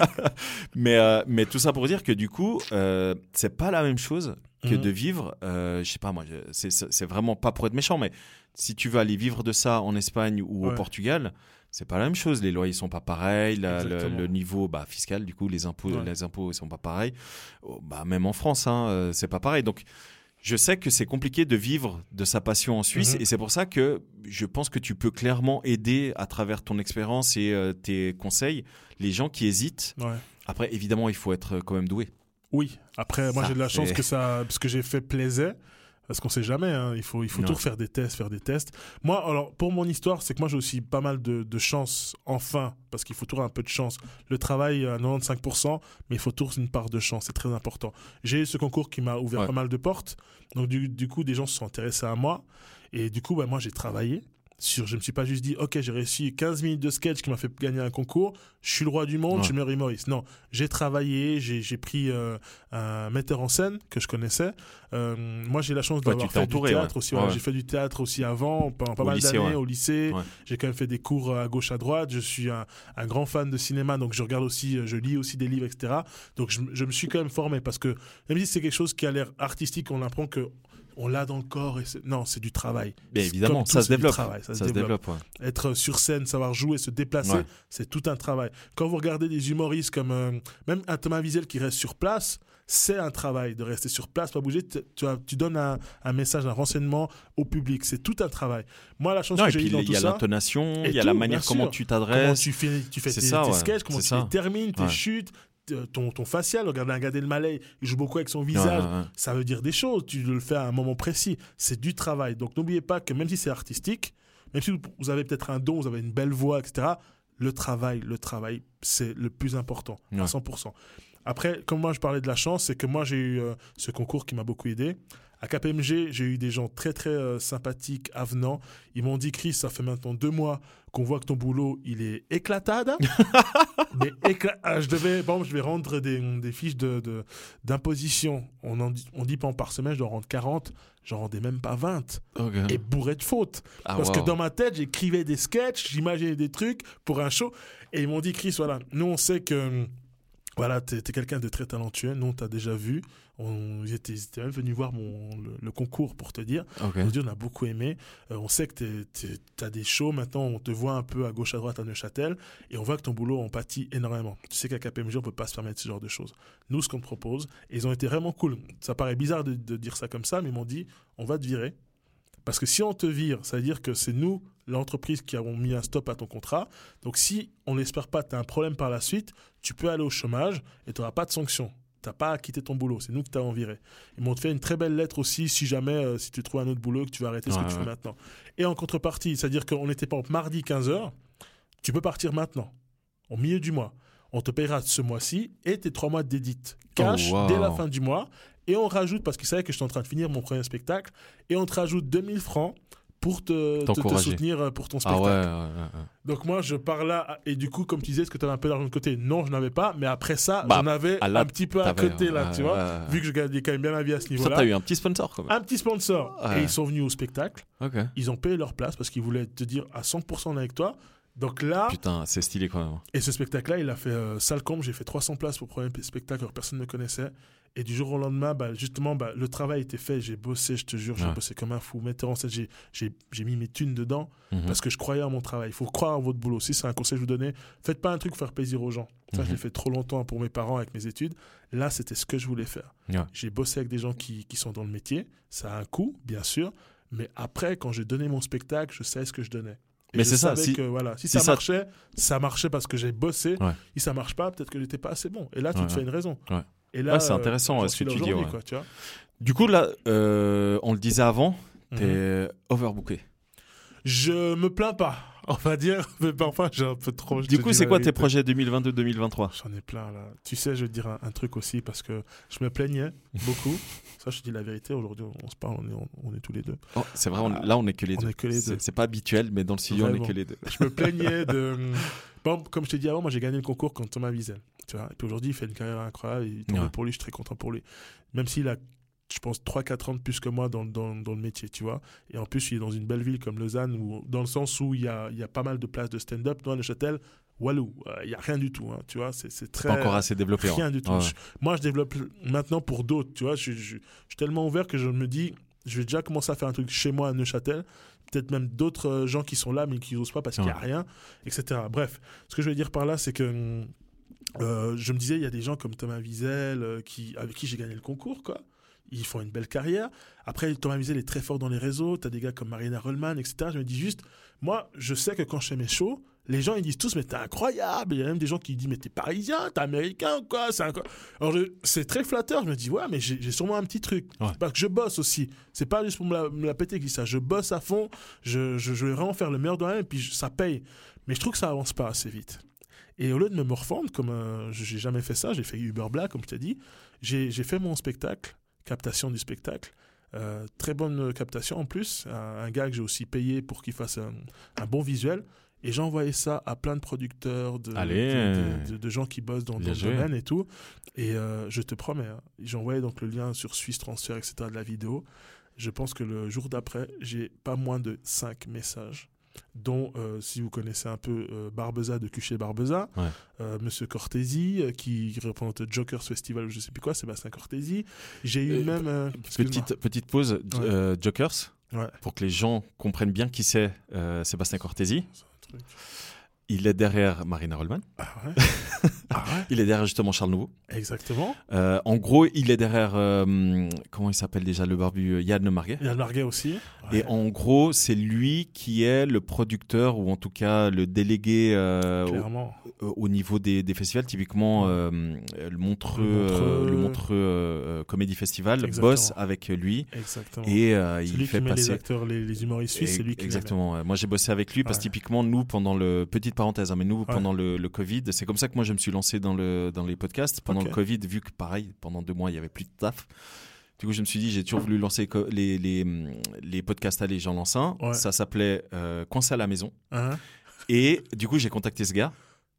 mais euh, mais tout ça pour dire que du coup, euh, c'est pas la même chose que Mhm. de vivre. euh, je sais pas moi, c'est vraiment pas pour être méchant, mais si tu veux aller vivre de ça en Espagne ou au. Portugal. C'est pas la même chose, les loyers sont pas pareils, la- le, le niveau bah, fiscal, du coup, les impôts, Ouais. les impôts sont pas pareils. Oh, Bah, même en France, hein, euh, c'est pas pareil. Donc, je sais que c'est compliqué de vivre de sa passion en Suisse Mhm. et c'est pour ça que je pense que tu peux clairement aider à travers ton expérience et euh, tes conseils les gens qui hésitent. Ouais. Après, évidemment, il faut être quand même doué. Oui, après, moi j'ai de la chance que ça, ce que j'ai fait plaisait. Parce qu'on sait jamais, hein, il faut, il faut Non. toujours faire des tests, faire des tests. Moi, alors, pour mon histoire, c'est que moi j'ai aussi pas mal de, de chance, enfin, parce qu'il faut toujours un peu de chance. Le travail à 95%, mais il faut toujours une part de chance, c'est très important. J'ai eu ce concours qui m'a ouvert Ouais. pas mal de portes, donc du, du coup, des gens se sont intéressés à moi, et du coup, bah, moi j'ai travaillé. Sur, je me suis pas juste dit, ok, j'ai réussi 15 minutes de sketch qui m'a fait gagner un concours, je suis le roi du monde, Ouais. je suis le meilleur humoriste. Non, j'ai travaillé, j'ai pris euh, un metteur en scène que je connaissais. Euh, moi, j'ai la chance d'avoir fait du entouré, théâtre ouais. aussi. J'ai fait du théâtre aussi avant, pendant pas Au mal d'années au lycée. J'ai quand même fait des cours à gauche, à droite. Je suis un, un grand fan de cinéma, donc je regarde aussi, euh, je lis aussi des livres, etc. Donc je, je me suis quand même formé parce que même si c'est quelque chose qui a l'air artistique, on apprend que on l'a dans le corps. Et non, c'est du travail. C'est évidemment, tout, ça se développe. travail, ça, se développe. ouais. être sur scène, savoir jouer, se déplacer, Ouais. c'est tout un travail. Quand vous regardez des humoristes comme euh, même un Thomas Wiesel qui reste sur place, c'est un travail de rester sur place, pas bouger. Tu, tu donnes un, un message, un renseignement au public. C'est tout un travail. Moi, la chance Non, que j'ai puis eue dans il tout y a ça, l'intonation, il y a la tout, manière bien comment tu t'adresses. tu fais, tu fais tes, ça, tes ouais. sketchs, comment tu ça. les termines, tes chutes, ton, ton facial. Regarde un gars le Malay, il joue beaucoup avec son visage. ouais, ouais. Ça veut dire des choses. Tu le fais à un moment précis. C'est du travail. Donc n'oubliez pas que même si c'est artistique, même si vous- avez peut-être un don, vous avez une belle voix, etc., le travail, le travail, c'est le plus important, à 100%. Après, comme moi je parlais de la chance, c'est que moi j'ai eu euh, ce concours qui m'a beaucoup aidé. À KPMG, j'ai eu des gens très très euh, sympathiques, avenants. Ils m'ont dit, Chris, ça fait maintenant deux mois qu'on voit que ton boulot, il est éclatade. Mais écla- ah, je devais, bon, je vais rendre des, des fiches de, de- d'imposition. On, en dit, on dit pas par semaine, je dois rendre 40. J'en rendais même pas 20. Ok. Et bourré de fautes. Ah, Parce wow. que dans ma tête, j'écrivais des sketchs, j'imaginais des trucs pour un show. Et ils m'ont dit, Chris, voilà, nous on sait que voilà, t'es, t'es quelqu'un de très talentueux. Nous on t'a déjà vu. On, ils, étaient, ils étaient même venus voir mon, le, le concours pour te dire. On dit, on a beaucoup aimé. Euh, on sait que t'es- t'as des shows. Maintenant, on te voit un peu à gauche, à droite à Neuchâtel. Et on voit que ton boulot en pâtit énormément. Tu sais qu'à KPMG, on peut pas se permettre ce genre de choses. Nous, ce qu'on te propose, et ils ont été vraiment cool. Ça paraît bizarre de, de dire ça comme ça, mais ils m'ont dit, on va te virer. Parce que si on te vire, ça veut dire que c'est nous, l'entreprise, qui avons mis un stop à ton contrat. Donc si on n'espère pas, tu as un problème par la suite, tu peux aller au chômage et tu n'auras pas de sanction. Tu n'as pas à quitter ton boulot. C'est nous qui t'avons viré. Ils m'ont fait une très belle lettre aussi, si jamais, euh, si tu trouves un autre boulot, que tu vas arrêter ce Ouais, que tu fais maintenant. Et en contrepartie, c'est-à-dire qu'on était pas mardi 15h, tu peux partir maintenant, au milieu du mois. On te payera ce mois-ci et tes trois mois d'édite. Cash Oh, wow. dès la fin du mois. Et on rajoute, parce qu'ils savaient que j'étais en train de finir mon premier spectacle, et on te rajoute 2000 francs pour te, te- te, T'encourager. soutenir euh, pour ton Ah spectacle. ouais, ouais, ouais, ouais. Donc moi, je pars là, et du coup, comme tu disais, est-ce que tu avais un peu d'argent de côté? Non, je n'avais pas, mais après ça, Bah, j'en avais un petit peu à côté, là, tu vois, vu que je gagnais quand même bien ma vie à ce Ça, niveau-là. t'as eu un petit sponsor quand même. Un petit sponsor. Et ils sont venus au spectacle, ils ont payé leur place parce qu'ils voulaient te dire à 100% on est avec toi. Donc là, Putain, c'est stylé quand même. et ce spectacle-là, il a fait euh, salle comble. J'ai fait 300 places pour le premier spectacle, alors personne ne connaissait. Et du jour au lendemain, bah, justement, bah, le travail était fait. J'ai bossé, je te jure, j'ai Ouais. bossé comme un fou. Metteur en scène, j'ai- mis mes thunes dedans Mhm. parce que je croyais en mon travail. Il faut croire en votre boulot. Si c'est un conseil que je vous donnais, faites pas un truc pour faire plaisir aux gens. Ça, je Mhm. l'ai fait trop longtemps pour mes parents avec mes études. Là, c'était ce que je voulais faire. Ouais. J'ai bossé avec des gens qui, qui sont dans le métier. Ça a un coût, bien sûr. Mais après, quand j'ai donné mon spectacle, je savais ce que je donnais. Et Mais c'est ça, si- que, voilà, si, si ça, ça- marchait, ça marchait parce que j'ai bossé. Ouais. Si ça marche pas, peut-être que j'étais pas assez bon. Et là, tu Ouais, te fais une raison. Ouais. Et là, Ouais, c'est euh, intéressant, ouais, ce que tu dis, aujourd'hui, ouais. quoi, tu vois. Du coup, là, euh, on le disait avant, t'es Mhm. overbooké. Je me plains pas, on va dire, mais parfois j'ai un peu trop. Du coup, c'est quoi tes projets 2022-2023 J'en ai plein là. Tu sais, je vais te dire un, un truc aussi parce que je me plaignais beaucoup. Ça, je te dis la vérité. Aujourd'hui, on se parle, on est, on, on est tous les deux. Oh, C'est vrai, on- là, on est que les On deux. est que les C'est- deux. C'est pas habituel, mais dans le studio, on est que les deux. Je me plaignais de. Bon, comme je t'ai dit avant, moi j'ai gagné le concours contre Thomas Wiesel. Tu vois. Et puis aujourd'hui, il fait une carrière incroyable. Et tant Ouais. pour lui, je suis très content pour lui. Même s'il a, je pense, 3-4 ans de plus que moi dans, dans, dans le métier, tu vois. Et en plus, il est dans une belle ville comme Lausanne, où, dans le sens où il y a, il y a pas mal de places de stand-up. À Neuchâtel, Walou, euh, il y a rien du tout. hein, tu vois, c'est c'est très. Pas encore assez développé. hein. Rien du tout. Ouais. Je- moi, je développe maintenant pour d'autres. Tu vois, je, je- je suis tellement ouvert que je me dis, je vais déjà commencer à faire un truc chez moi à Neuchâtel. Peut-être même d'autres euh, gens qui sont là mais qui n'osent pas parce qu'il n'y a rien, etc. Bref, ce que je veux dire par là, c'est que euh, je me disais, il y a des gens comme Thomas Wiesel euh, qui, avec qui j'ai gagné le concours, quoi. Ils font une belle carrière. Après, Thomas Wiesel est très fort dans les réseaux. Tu as des gars comme Marina Rollman, etc. Je me dis juste, moi, je sais que quand je fais mes shows, les gens ils disent tous, mais t'es incroyable. Il y a même des gens qui disent, mais t'es parisien, t'es américain ou quoi. C'est Alors, c'est très flatteur. Je me dis, ouais, mais j'ai sûrement un petit truc. Ouais. Parce que je bosse aussi. C'est pas juste pour me la, me la péter qui ça. Je bosse à fond. Je, je, je vais vraiment faire le meilleur de moi-même et puis je- ça paye. Mais je trouve que ça avance pas assez vite. Et au lieu de me morfondre, comme euh, je- j'ai jamais fait ça, j'ai fait Uber Black, comme je t'ai dit, j'ai j'ai fait mon spectacle, captation du spectacle. Euh, très bonne captation en plus. Un, un gars que j'ai aussi payé pour qu'il fasse un, un bon visuel. Et j'ai envoyé ça à plein de producteurs, de, de, de- de- de gens qui bossent dans, dans le domaine et tout. Et euh, je te promets, hein, j'ai envoyé donc le lien sur Suisse Transfer, etc. de la vidéo. Je pense que le jour d'après, j'ai pas moins de 5 messages dont, euh, si vous connaissez un peu euh, Barbeza de Cuchet Barbeza, Ouais. euh, Monsieur Cortési, qui représente Jokers Festival, ou je sais plus quoi, Sébastien Cortési. J'ai eu même. Petite, petite pause, Ouais. Jokers, Ouais. pour que les gens comprennent bien qui c'est Sébastien Cortési. 嗯。Il est derrière Marina Rollman. Ah ouais Ah ouais Il est derrière justement Charles Nouveau. Exactement. Euh, en gros, il est derrière, euh, comment il s'appelle déjà, le barbu euh, Yann Marguet. Il y a le Marguet aussi. Ouais. Et en gros, c'est lui qui est le producteur ou en tout cas le délégué euh, au, niveau des, des festivals. Typiquement, le Montreux, Le Montreux. le Comédie Festival Exactement. bosse avec lui Exactement. et il lui fait qui met les passer. acteurs, les, les humoristes suisses, c'est lui qui. Exactement. Moi, j'ai bossé avec lui parce que typiquement, nous, pendant le petite parenthèse, hein, mais nous, Ouais. pendant le, le Covid, c'est comme ça que moi je me suis lancé dans le dans les podcasts. Pendant le Covid, vu que pareil, pendant deux mois, il y avait plus de taf. Du coup, je me suis dit, j'ai toujours voulu lancer les, les, les podcasts à les gens lancent. Ouais. Ça s'appelait euh, Coincé à la maison. Hein Et du coup, j'ai contacté ce gars.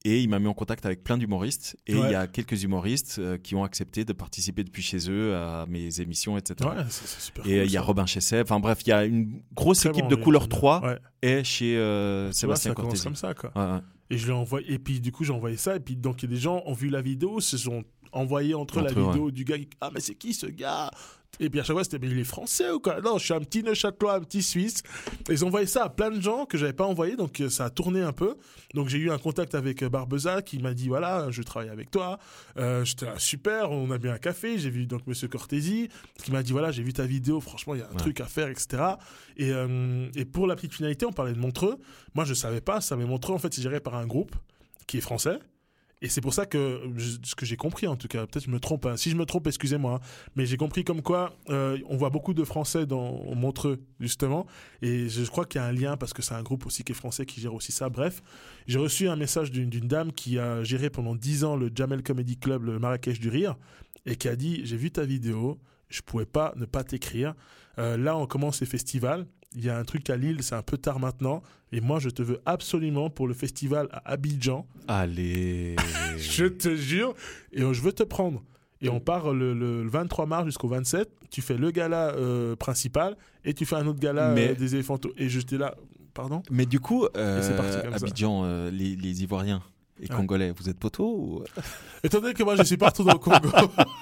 Et il m'a mis en contact avec plein d'humoristes. Et Ouais. il y a quelques humoristes euh, qui ont accepté de participer depuis chez eux à mes émissions, etc. Ouais, c'est super Et euh, cool, il y a. Robin Chesset. Enfin bref, il y a une grosse Très équipe bon, de couleur j'aime bien. 3 Ouais. et chez euh, Tu vois, Sébastien ça comme ça, quoi. Et je envoyé. Et puis du coup, j'ai envoyé ça. Et puis donc, il y a des gens ont vu la vidéo, se sont envoyés entre, la Entre vidéo du gars. qui- Ah, mais c'est qui ce gars? Et puis à chaque fois, c'était mais il est français ou quoi? Non, je suis un petit Neuchâtelois, un petit Suisse. Et ils ont envoyé ça à plein de gens que j'avais pas envoyé, donc euh, ça a tourné un peu. Donc j'ai eu un contact avec euh, Barbeza qui m'a dit voilà, je travaille avec toi. Euh, J'étais là, super, on a bu un café. J'ai vu donc Monsieur Cortési qui m'a dit voilà, j'ai vu ta vidéo, franchement, il y a un Ouais. truc à faire, etc. Et, euh, et pour la petite finalité, on parlait de Montreux. Moi, je savais pas ça, mais Montreux, en fait, c'est géré par un groupe qui est français. Et c'est pour ça que ce que j'ai compris en tout cas, peut-être je me trompe. hein. Si je me trompe, excusez-moi. hein. Mais j'ai compris comme quoi euh, on voit beaucoup de Français dans Montreux justement. Et je crois qu'il y a un lien parce que c'est un groupe aussi qui est français qui gère aussi ça. Bref, j'ai reçu un message d'une d'une dame qui a géré pendant 10 ans le Jamel Comedy Club, le Marrakech du rire, et qui a dit j'ai vu ta vidéo, je pouvais pas ne pas t'écrire. Euh, là, on commence les festivals. Il y a un truc à Lille, c'est un peu tard maintenant. Et moi, je te veux absolument pour le festival à Abidjan. Allez. Je te jure. Et euh, je veux te prendre. Et on part le, le 23 mars jusqu'au 27. Tu fais le gala euh, principal et tu fais un autre gala Mais- euh, des éléphants. Et j'étais là. Pardon? Mais du coup, euh, c'est parti. Abidjan, les, les Ivoiriens et Ouais. Congolais, vous êtes poteaux ou... Étant donné que moi, je suis partout dans le Congo.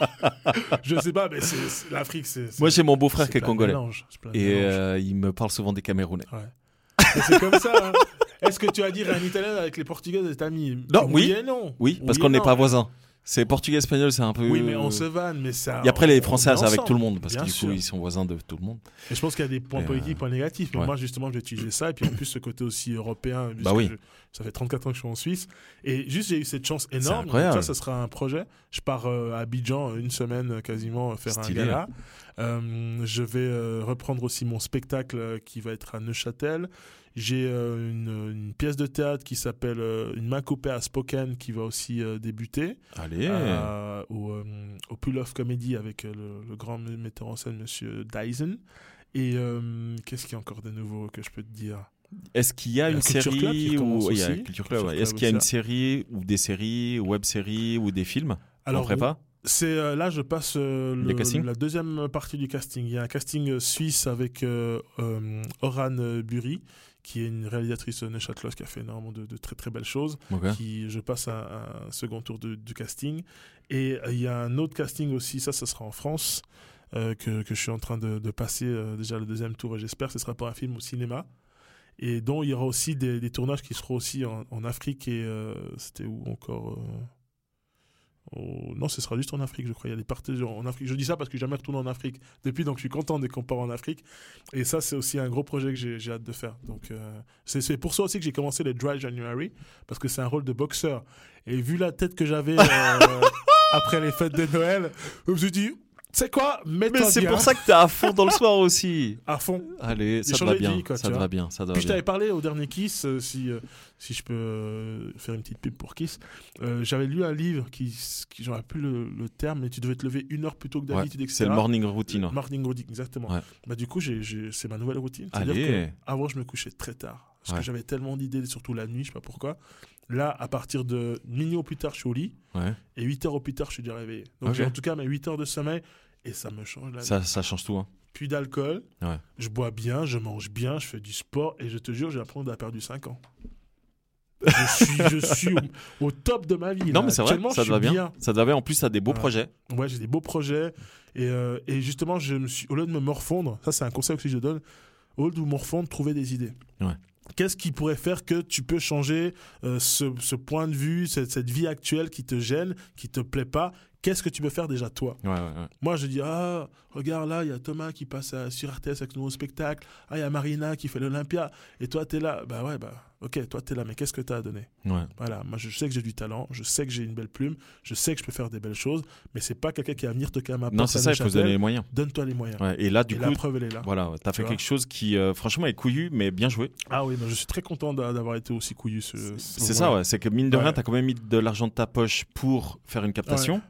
je sais pas, mais c'est l'Afrique, c'est. Moi, j'ai mon beau-frère qui est de congolais. de Et euh, il me parle souvent des Camerounais. C'est comme ça. hein. Est-ce que tu vas dire un Italien avec les Portugais d'être amis? Non, oui. et non. Oui, parce Oui qu'on n'est pas voisins. C'est portugais-espagnol, c'est un peu. Oui, mais on se vanne, mais ça. Et après, les Français, c'est avec tout le monde, parce que Bien du sûr. coup, ils sont voisins de tout le monde. Et je pense qu'il y a des points positifs, euh, points négatifs. Mais ouais. moi, justement, je vais utiliser ça. Et puis en plus, ce côté aussi européen. puisque oui. je- ça fait 34 ans que je suis en Suisse. Et juste, j'ai eu cette chance énorme. incroyable. Donc, ça, ça sera un projet. Je pars euh, à Abidjan une semaine euh, quasiment euh, faire Stylé. un gala. Euh, je vais euh, reprendre aussi mon spectacle euh, qui va être à Neuchâtel. J'ai euh, une, une pièce de théâtre qui s'appelle euh, Une main coupée à Spoken qui va aussi euh, débuter Allez. au, au Pull Off Comedy avec le, le grand metteur en scène, monsieur Dyson. Et qu'est-ce qu'il y a encore de nouveau que je peux te dire? Est-ce qu'il y a une série ou il y a. Culture Club, Est-ce qu'il y a une aussi, série ou des séries, web séries ou des films? En prépa C'est euh, là, je passe euh, le- la deuxième partie du casting. Il y a un casting suisse avec euh, Oran Bury, qui est une réalisatrice euh, neuchâteloise qui a fait énormément de, de très très belles choses. Qui, je passe à un second tour de- du casting. Et euh, il y a un autre casting aussi, ça, ça sera en France, euh, que, que je suis en train de, de passer euh, déjà le deuxième tour. Et j'espère que ce sera pour un film au cinéma. Et dont il y aura aussi des, des tournages qui seront aussi en, en Afrique et euh, c'était où encore au- Non, ce sera juste en Afrique, je crois. Il y a des parties en Afrique. Je dis ça parce que j'ai jamais retourné en Afrique depuis, donc je suis content dès qu'on part en Afrique. Et ça, c'est aussi un gros projet que j'ai hâte de faire. Donc, euh, c'est pour ça aussi que j'ai commencé les Dry January, parce que c'est un rôle de boxeur. Et vu la tête que j'avais euh, après les fêtes de Noël, je me suis dit, c'est quoi Mais c'est pour ça que t'es à fond dans le soir aussi. À fond. Allez, ça te va bien. vie, quoi, ça te va bien. Ça te va Puis je t'avais parlé au dernier Kiss, euh, si, euh, si je peux euh, faire une petite pub pour Kiss. J'avais lu un livre qui, qui j'aurais plus le, le terme, mais tu devais te lever une heure plus tôt que Ouais, d'habitude, etc. C'est le morning routine. Morning routine, exactement. Ouais. Bah, du coup, c'est ma nouvelle routine. C'est-à-dire Allez. que avant, je me couchais très tard. Parce Ouais. que j'avais tellement d'idées, surtout la nuit, je sais pas pourquoi. Là, à partir de minuit au plus tard, je suis au lit. Ouais. Et 8 heures au plus tard, je suis déjà réveillé. Donc, j'ai en tout cas mes 8 heures de sommeil. Et ça me change la vie. Ça, ça change tout. hein. Plus d'alcool. Ouais. Je bois bien, je mange bien, je fais du sport. Et je te jure, j'ai l'impression d'avoir perdu 5 ans. je suis, je suis au, au top de ma vie. Non, là. mais c'est vrai, ça te va bien. Ça te va bien. En plus, t'as des beaux projets. Ouais, j'ai des beaux projets. Et, euh, et justement, je me suis, au lieu de me morfondre, ça c'est un conseil aussi que je donne, au lieu de vous morfondre, trouvez des idées. Ouais. Qu'est-ce qui pourrait faire que tu peux changer euh, ce, point de vue, cette, cette vie actuelle qui te gêne, qui te plaît pas Qu'est-ce que tu peux faire déjà toi Ouais, ouais, ouais. Moi, je dis, ah, regarde là, il y a Thomas qui passe à- sur RTS avec son nouveau spectacle. Ah, il y a Marina qui fait l'Olympia. Et toi, tu es là. Bah ouais, bah, ok, toi, tu es là, mais qu'est-ce que tu as à donner Ouais. Voilà, moi, je sais que j'ai du talent, je sais que j'ai une belle plume, je sais que je peux faire des belles choses, mais c'est pas quelqu'un qui va venir toquer à ma porte. Non, c'est ça, il faut donner les moyens. Donne-toi les moyens. Et là, du et coup, la preuve, elle est là. voilà, t'as fait quelque chose qui, euh, franchement, est couillu, mais bien joué. Ah oui, bah, je suis très content d'a- d'avoir été aussi couillu. Ce, ce C'est ça, ouais. C'est que mine de rien, t'as quand même mis de l'argent de ta poche pour faire une captation.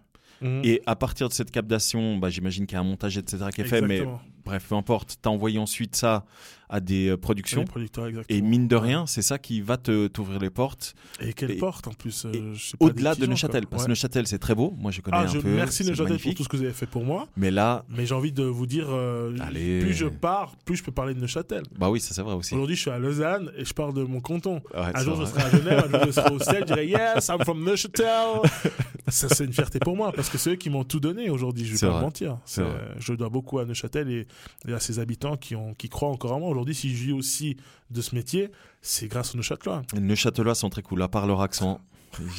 Mhm. Et à partir de cette captation, bah, j'imagine qu'il y a un montage, etc., qui est fait. Mais. Bref, peu importe. T'as envoyé ensuite ça à des euh, productions. Les producteurs, exactement. Et mine de rien, c'est ça qui va te t'ouvrir les portes. Et quelle et- porte en plus euh, Au-delà de Neuchâtel. Parce que Ouais. Neuchâtel, c'est très beau. Moi, je connais Ah, un je peu. merci Neuchâtel pour tout ce que vous avez fait pour moi. Mais là, Mais j'ai envie de vous dire, euh, plus je pars, plus je peux parler de Neuchâtel. bah oui, ça c'est vrai aussi. Aujourd'hui, je suis à Lausanne et je parle de mon canton. Ouais, Un jour, je serai à Genève, un jour, je serai au Sel, je dirai Yes, I'm from Neuchâtel. ça, c'est une fierté pour moi parce que c'est eux qui m'ont tout donné aujourd'hui. Je vais C'est pas mentir. Je dois beaucoup à Neuchâtel et, et à ses habitants qui, ont, qui croient encore en moi. Aujourd'hui, si je vis aussi de ce métier, c'est grâce aux Neuchâtelois. Les Neuchâtelois sont très cool, à part leur accent.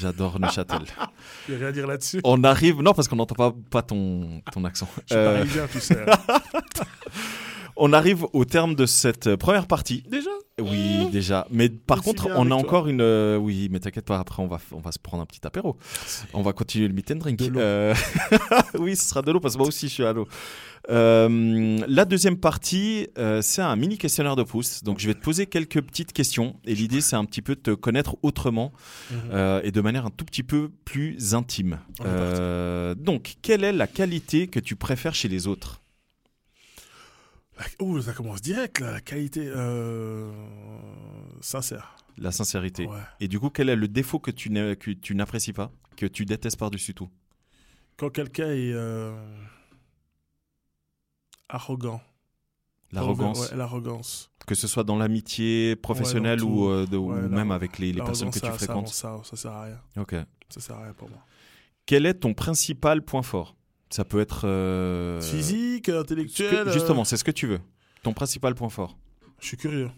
J'adore Neuchâtel. Il n'y a rien à dire là-dessus. On arrive, non, parce qu'on n'entend pas, pas ton, ton accent. Je suis Euh, parisien, tu sais. on arrive au terme de cette euh, première partie. Déjà? Oui, déjà. Mais par contre, on a toi. encore une. euh, oui, mais t'inquiète pas, après, on va, on va se prendre un petit apéro. On va continuer le meet and drink. De l'eau. Euh, oui, ce sera de l'eau, parce que moi aussi, je suis à l'eau. Euh, la deuxième partie, euh, c'est un mini questionnaire de pouce. Donc, je vais te poser quelques petites questions. Et l'idée, c'est un petit peu de te connaître autrement Mhm. euh, et de manière un tout petit peu plus intime. On est Euh, donc, quelle est la qualité que tu préfères chez les autres? Ouh, ça commence direct, là, la qualité. Euh... Sincère. La sincérité. Ouais. Et du coup, quel est le défaut que tu n'apprécies pas, que tu détestes par-dessus tout? Quand quelqu'un est euh, arrogant. L'arrogance, Ouais, l'arrogance. que ce soit dans l'amitié professionnelle dans ou, euh, de- ou Ouais, même avec les, les personnes que tu fréquentes. Ça, ça, ça sert à rien. Ok. Ça sert à rien pour moi. Quel est ton principal point fort? Ça peut être. euh, Physique, que- intellectuel. euh, justement, c'est ce que tu veux. Ton principal point fort. Je suis curieux.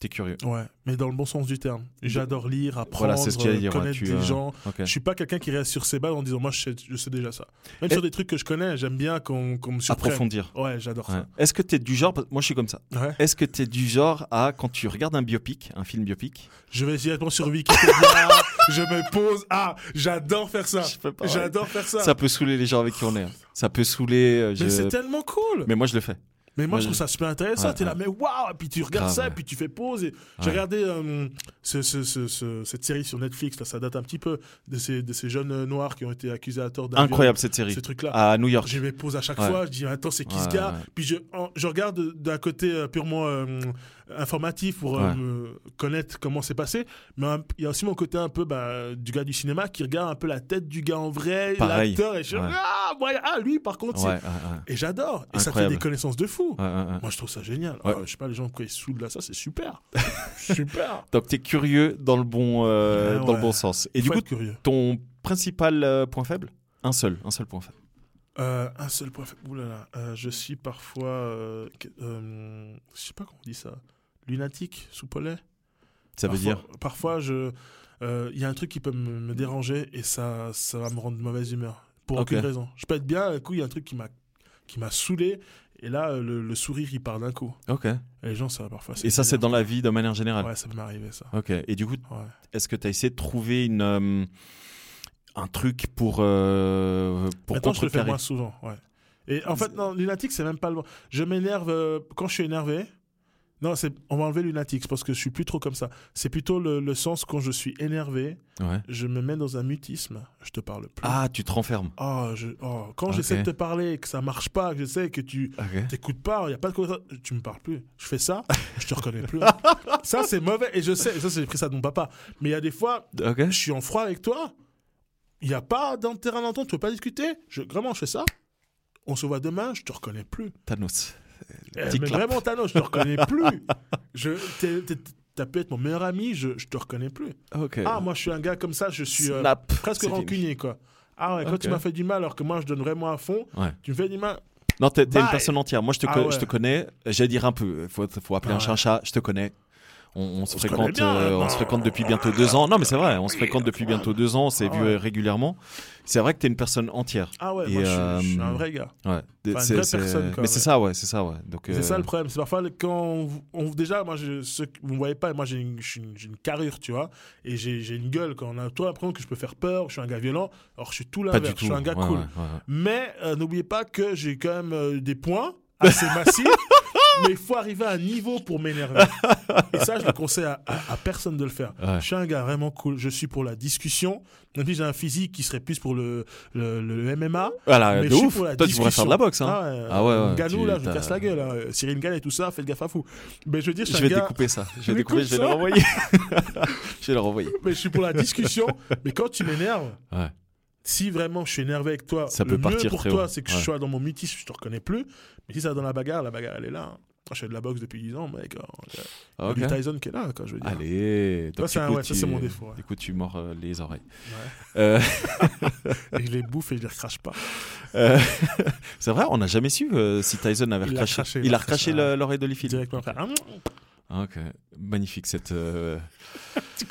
T'es curieux. Ouais, mais dans le bon sens du terme. J'adore lire, apprendre, Voilà, ce connaître tu, des euh, gens. Ok. Je suis pas quelqu'un qui reste sur ses balles en disant moi je sais, je sais déjà ça. Même Et- sur des trucs que je connais, j'aime bien qu'on qu'on me surprenne. Approfondir. Ouais, j'adore Ouais. Est-ce que tu es du genre, moi je suis comme ça, ça. Ouais. est-ce que tu es du genre à, quand tu regardes un biopic, un film biopic, Je vais directement sur Wikipédia, je me pose. Ah, j'adore faire ça. J'adore faire ça. ça peut saouler les gens avec qui on est. hein. Ça peut saouler. euh, je- Mais c'est tellement cool. Mais moi je le fais. Mais moi, Ouais, je trouve ça super intéressant. Ouais, T'es là, mais waouh! Et puis tu regardes ça, et puis tu fais pause. Et... J'ai regardé euh, ce- ce- ce- ce- cette série sur Netflix, là, ça date un petit peu de ces, de ces jeunes euh, noirs qui ont été accusés à tort d'un Incroyable cette série. Ces trucs-là. À New York. Je vais pause à chaque fois, je dis attends c'est qui ce gars? Puis je, en- je regarde d'un côté euh, purement euh, informatif pour euh, Ouais. me connaître comment c'est passé, mais un- il y a aussi mon côté un peu bah, du gars du cinéma qui regarde un peu la tête du gars en vrai, l'acteur, et je Ouais. ah, ouais, ah lui par contre, et j'adore, et ça fait des connaissances de fou. Moi je trouve ça génial. Ah, je sais pas les gens quand ils saoulent là ça c'est super, super. Donc tu es curieux dans le bon, euh, dans le bon sens. Et du coup, curieux. ton principal euh, point faible? Un seul, un seul point faible. Euh, un seul point faible. Ouh là là, euh, je suis parfois, euh, euh, je sais pas comment on dit ça, lunatique, soupolais. Ça veut dire Parfois, je, euh, il y a un truc qui peut me, me déranger et ça, ça va me rendre de mauvaise humeur pour aucune raison. Je peux être bien, un coup il y a un truc qui m'a, qui m'a saoulé et là euh, le, le sourire il part d'un coup. Ok. Et les gens ça va parfois. Et ça, c'est dans la vie de manière générale? Ouais, ça peut m'arriver ça. Ok. Et du coup, Ouais. est-ce que tu as essayé de trouver une, euh, un truc pour, euh, pour Maintenant, je le fais moins souvent. Ouais. Et en fait, non, lunatique, c'est même pas le bon. Je m'énerve quand je suis énervé. Non, c'est on va enlever lunatique parce que je suis plus trop comme ça. C'est plutôt le, le sens quand je suis énervé, Ouais. je me mets dans un mutisme, je te parle plus. Ah, tu te renfermes. Oh, je- oh, quand j'essaie de te parler et que ça marche pas, que je sais que tu Ok. t'écoutes pas, il y a pas de tu me parles plus. Je fais ça, je te reconnais plus. ça c'est mauvais et je sais, ça j'ai pris ça de mon papa. Mais il y a des fois, je suis en froid avec toi, il n'y a pas terrain d'entente, tu veux pas discuter, je, vraiment je fais ça, on se voit demain, je te reconnais plus. Thanos. Mais clap. vraiment Thanos, je te reconnais plus. Je, T'as pu être mon meilleur ami, je, je te reconnais plus. Ok. Ah, moi je suis un gars comme ça, je suis euh, Snap. presque rancunier quoi. Ah ouais, quand tu m'as fait du mal alors que moi je donne vraiment à fond, Ouais. tu me fais du mal. Non, t'es une personne entière. Moi, je te, Ah co- ouais. je te connais. J'allais dire un peu. Faut, faut appeler Ah un chat un ouais. chat. Je te connais. On, on se On fréquente, bien, euh, on se fréquente depuis bientôt deux ans. Non, mais c'est vrai. On se fréquente depuis bientôt deux ans. On s'est Ah vu ouais. euh, régulièrement. C'est vrai que t'es une personne entière. Ah ouais, Et, moi je suis, euh, je suis un vrai gars. Ouais. Enfin, une vraie personne, quoi, mais c'est ça, ouais, c'est ça, ouais. Donc. C'est euh, ça le problème. C'est parfois quand on, déjà, moi, je, vous me voyez pas, moi j'ai une, une, carrure, tu vois, et j'ai une gueule. Quand on a toi l'impression que je peux faire peur, je suis un gars violent, alors je suis tout l'inverse. Je suis un gars cool. Mais euh, n'oubliez pas que j'ai quand même euh, des points assez massifs. Mais il faut arriver à un niveau pour m'énerver. Et ça, je le conseille à, à- à personne de le faire. Ouais. Je suis un gars vraiment cool. Je suis pour la discussion. Même si j'ai un physique qui serait plus pour le, le, le MMA. Voilà, mais de je suis ouf. pour la Toi, tu pourrais faire de la boxe, hein. Ah ouais, Ah ouais, ouais, Ganou, là, je me casse la gueule. hein. Cyril Gann et tout ça, faites gaffe à fou. Mais je veux dire, je Je suis vais gars. découper ça. Je vais découper, je vais le renvoyer. je vais le renvoyer. Mais je suis pour la discussion. mais quand tu m'énerves, Ouais. Si vraiment je suis énervé avec toi, Ça le peut mieux partir pour toi, c'est que Ouais. je sois dans mon mutisme, je te reconnais plus. Mais si ça va dans la bagarre, la bagarre, elle est là. Moi, je fais de la boxe depuis 10 ans, mec. Alors, Il a- a du Tyson qui est là, quoi, je veux dire. Allez. Donc, ouais, ça, tu- c'est mon défaut, ouais. Du coup, tu mords euh, les oreilles. Ouais. Euh, Et je les bouffe et je les recrache pas. euh, c'est vrai, on n'a jamais su euh, si Tyson avait Il recraché. craché, il a recraché ouais. le- l'oreille d'Holyfield. Directement après. Ah, Ah, Ok, magnifique cette. euh, tu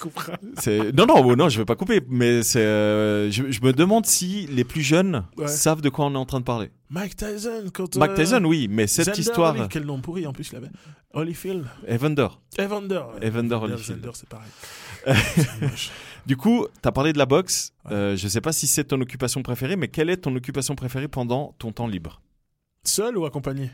c'est- Non, non, non, je vais pas couper, mais c'est. euh, Je, je me demande si les plus jeunes Ouais. savent de quoi on est en train de parler. Mike Tyson, quand. Mike euh, Tyson, oui, mais cette Xander histoire. Holyfield, quel nom pourri en plus il avait. Holyfield. Evander. Evander. ouais. Evander Holyfield. C'est pareil. Du coup, tu as parlé de la boxe. Ouais. Euh, je sais pas si c'est ton occupation préférée, mais quelle est ton occupation préférée pendant ton temps libre? Seul ou accompagné?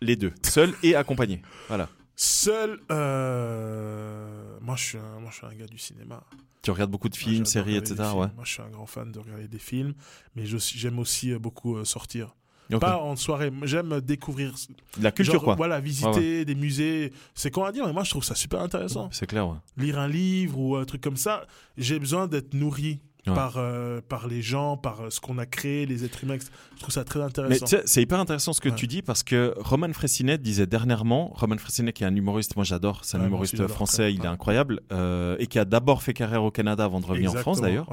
Les deux, seul et accompagné. Voilà. Seul. euh, Moi, je suis un... moi, je suis un gars du cinéma. Tu regardes beaucoup de films, séries, etc. Ouais. Moi, je suis un grand fan de regarder des films, mais j'aime aussi euh, beaucoup euh, sortir. pas, pas en soirée. J'aime découvrir. La culture, Genre, quoi. Voilà, visiter des musées. C'est con à dire, mais moi, je trouve ça super intéressant. C'est clair, ouais. Lire un livre ou un truc comme ça, j'ai besoin d'être nourri. Ouais. Par, euh, par les gens, par euh, ce qu'on a créé, les êtres humains. Je trouve ça très intéressant. c'est hyper intéressant ce que Ouais. tu dis parce que Roman Fressinet disait dernièrement, Roman Fressinet qui est un humoriste, moi j'adore, c'est un Ouais, humoriste français, il est incroyable, euh, et qui a d'abord fait carrière au Canada avant de revenir en France d'ailleurs.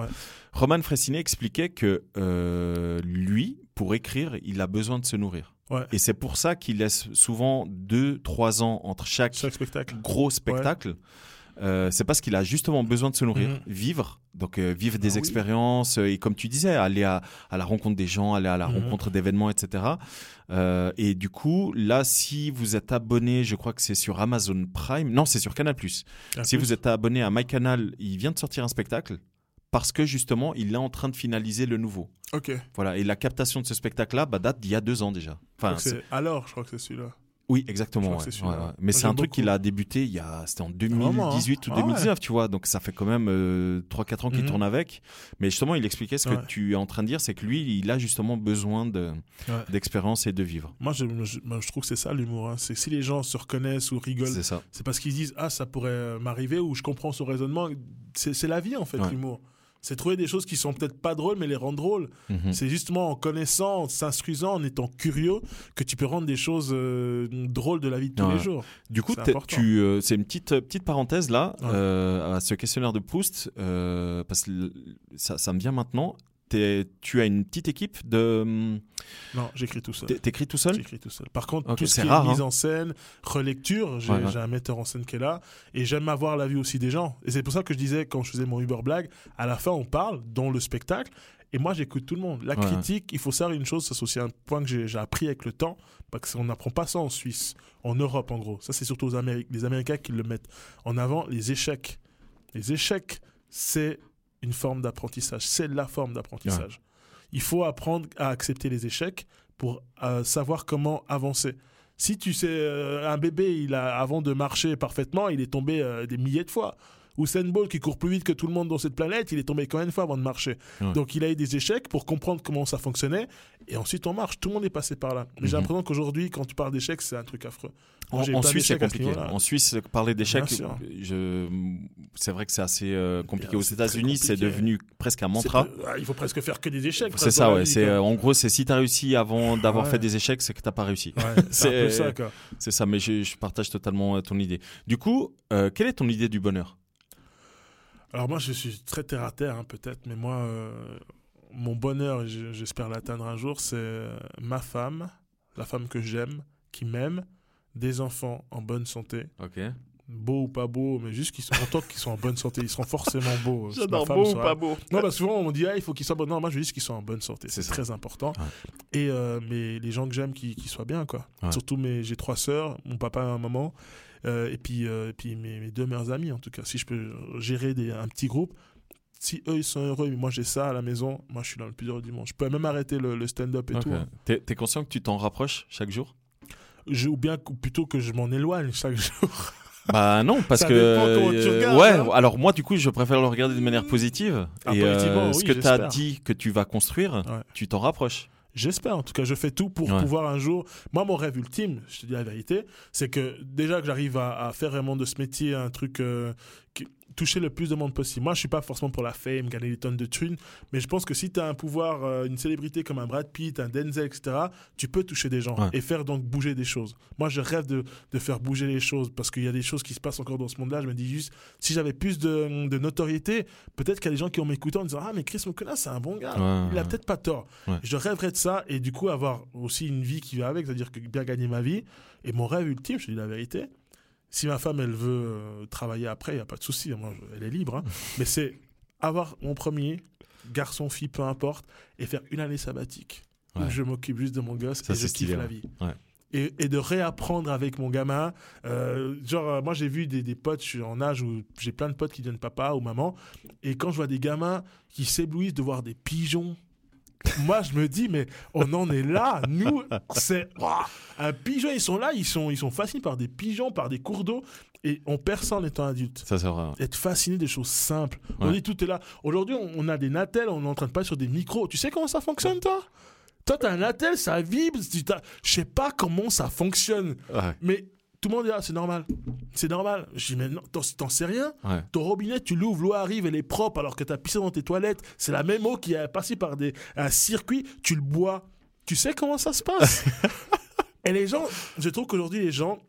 Roman Fressinet expliquait que euh, lui, pour écrire, il a besoin de se nourrir. Ouais. Et c'est pour ça qu'il laisse souvent deux, trois ans entre chaque Chaque spectacle. gros spectacle. Euh, c'est parce qu'il a justement besoin de se nourrir, Mhm. vivre, donc euh, vivre des Ah oui. expériences euh, et comme tu disais, aller à, à la rencontre des gens, aller à la Mhm. rencontre d'événements, etc. Euh, et du coup, là, si vous êtes abonné, je crois que c'est sur Amazon Prime, non, c'est sur Canal+. Un Si peu. vous êtes abonné à MyCanal, il vient de sortir un spectacle parce que justement, il est en train de finaliser le nouveau. Ok. Voilà, et la captation de ce spectacle-là bah, date d'il y a deux ans déjà. Je crois que Alors, je crois que c'est celui-là. Oui, exactement. ouais, ouais, ouais. Mais c'est un truc qu'il a débuté il y a, c'était en Vraiment, hein. 2018 ou Ah ouais. 2019, tu vois. Donc ça fait quand même euh, 3-4 ans qu'il Mhm. tourne avec. Mais justement, il expliquait ce que tu es en train de dire, c'est que lui, il a justement besoin de, d'expérience et de vivre. Moi, je, je- moi, je trouve que c'est ça l'humour. hein. C'est si les gens se reconnaissent ou rigolent, C'est ça. c'est parce qu'ils disent Ah, ça pourrait euh, m'arriver ou je comprends son raisonnement. C'est la vie, en fait, l'humour. C'est trouver des choses qui sont peut-être pas drôles, mais les rendre drôles. Mhm. C'est justement en connaissant, en s'instruisant, en étant curieux, que tu peux rendre des choses euh, drôles de la vie de tous Ouais. les jours. Du coup, tu, euh, c'est une petite, petite parenthèse là, Ouais. euh, à ce questionnaire de Proust, parce que ça me vient maintenant. Tu as une petite équipe de. Non, j'écris tout seul. t'é- T'écris tout seul? J'écris tout seul. Par contre, Ok, tout ce qui rare, est mise hein. en scène, relecture, j'ai Ouais, ouais. j'ai un metteur en scène qui est là et j'aime avoir l'avis aussi des gens. Et c'est pour ça que je disais quand je faisais mon Uber blague, à la fin on parle dans le spectacle et moi j'écoute tout le monde. La Ouais, critique, il faut savoir une chose, ça c'est aussi un point que j'ai j'ai appris avec le temps parce qu'on n'apprend pas ça en Suisse, en Europe en gros. Ça c'est surtout aux Amériques, les Américains qui le mettent en avant. Les échecs, les échecs, c'est une forme d'apprentissage, c'est la forme d'apprentissage. Il faut apprendre à accepter les échecs pour euh, savoir comment avancer. Si tu sais, euh, un bébé, il a, avant de marcher parfaitement, il est tombé euh, des milliers de fois. Usain Bolt qui court plus vite que tout le monde dans cette planète, il est tombé combien de fois avant de marcher Ouais. Donc il a eu des échecs pour comprendre comment ça fonctionnait et ensuite on marche. Tout le monde est passé par là. Mais j'ai Mhm. l'impression qu'aujourd'hui, quand tu parles d'échecs, c'est un truc affreux. Moi, En, Suisse, c'est compliqué. En Suisse, parler d'échecs, je... c'est vrai que c'est assez euh, compliqué. Bien, Aux États-Unis, c'est devenu presque un mantra. ah, il faut presque faire que des échecs. C'est ça, ouais. C'est euh, en gros, c'est si t'as réussi avant d'avoir Ouais. fait des échecs, c'est que t'as pas réussi. Ouais, c'est ça, ça, mais je, je partage totalement euh, ton idée. Du coup, euh, quelle est ton idée du bonheur? Alors moi, je suis très terre à terre, hein, peut-être, mais moi, euh, mon bonheur, j'espère l'atteindre un jour, c'est euh, ma femme, la femme que j'aime, qui m'aime, des enfants en bonne santé, Ok. beaux ou pas beaux, mais juste qu'ils sont contents qu'ils soient en bonne santé. Ils seront forcément beaux. euh, ma femme sera- beau Non, bah souvent on me dit ah, il faut qu'ils soient bons. Non, moi je veux juste qu'ils soient en bonne santé. C'est très important. Ouais. Et euh, mais les gens que j'aime qui, qui soient bien quoi. Ouais. Surtout mes j'ai trois sœurs, mon papa et ma maman, et puis euh, et puis mes, mes deux meilleurs amis en tout cas. Si je peux gérer des, un petit groupe. Si eux ils sont heureux, mais moi j'ai ça à la maison, moi je suis dans le plus heureux du monde. Je peux même arrêter le, le stand-up et tout. hein. T'es t'es conscient que tu t'en rapproches chaque jour? Je, ou bien plutôt que je m'en éloigne chaque jour. Bah non, parce Ça que euh, regardes, ouais. hein. Alors moi, du coup, je préfère le regarder de manière positive. Ah, et positivement, ce que tu as dit que tu vas construire, Ouais. tu t'en rapproches. J'espère, en tout cas, je fais tout pour Ouais. pouvoir un jour. Moi, mon rêve ultime, je te dis la vérité, c'est que déjà que j'arrive à, à faire vraiment de ce métier un truc euh, qui toucher le plus de monde possible. Moi, je suis pas forcément pour la fame, gagner des tonnes de thunes, mais je pense que si tu as un pouvoir, euh, une célébrité comme un Brad Pitt, un Denzel, etc., tu peux toucher des gens Ouais. et faire donc bouger des choses. Moi, je rêve de, de faire bouger les choses parce qu'il y a des choses qui se passent encore dans ce monde-là. Je me dis juste, si j'avais plus de, de notoriété, peut-être qu'il y a des gens qui vont m'écouter en disant Ah, mais Chris Mokona, c'est un bon gars. Ouais, Il a ouais. peut-être pas tort. Je rêverais de ça et du coup avoir aussi une vie qui va avec, c'est-à-dire que bien gagner ma vie. Et mon rêve ultime, je te dis la vérité, si ma femme elle veut euh, travailler après, il n'y a pas de souci, moi, je- elle est libre. hein. Mais c'est avoir mon premier, garçon, fille, peu importe, et faire une année sabbatique Ouais. où je m'occupe juste de mon gosse Ça, et je kiffe la vie. Ouais. Et, et de réapprendre avec mon gamin. euh, genre, euh, moi, j'ai vu des, des potes, je suis en âge où j'ai plein de potes qui deviennent papa ou maman. Et quand je vois des gamins qui s'éblouissent de voir des pigeons, moi, je me dis, mais on en est là. Nous, c'est. Un pigeon, ils sont là, ils sont, ils sont fascinés par des pigeons, par des cours d'eau. Et on perd ça en étant adulte. Ça, c'est vrai. Être fasciné des choses simples. Ouais. On dit tout est là. Aujourd'hui, on, a des natels, on est en train de passer sur des micros. Tu sais comment ça fonctionne, toi? Toi, t'as un attel, ça vibre. Je sais pas comment ça fonctionne. Ouais. Mais tout le monde dit, ah, c'est normal. C'est normal. Je dis, mais non, t'en sais rien. Ouais. Ton robinet, tu l'ouvres, l'eau arrive, elle est propre alors que t'as pissé dans tes toilettes. C'est la même eau qui est passée par des, un circuit. Tu le bois. Tu sais comment ça se passe? Et les gens, je trouve qu'aujourd'hui, les gens,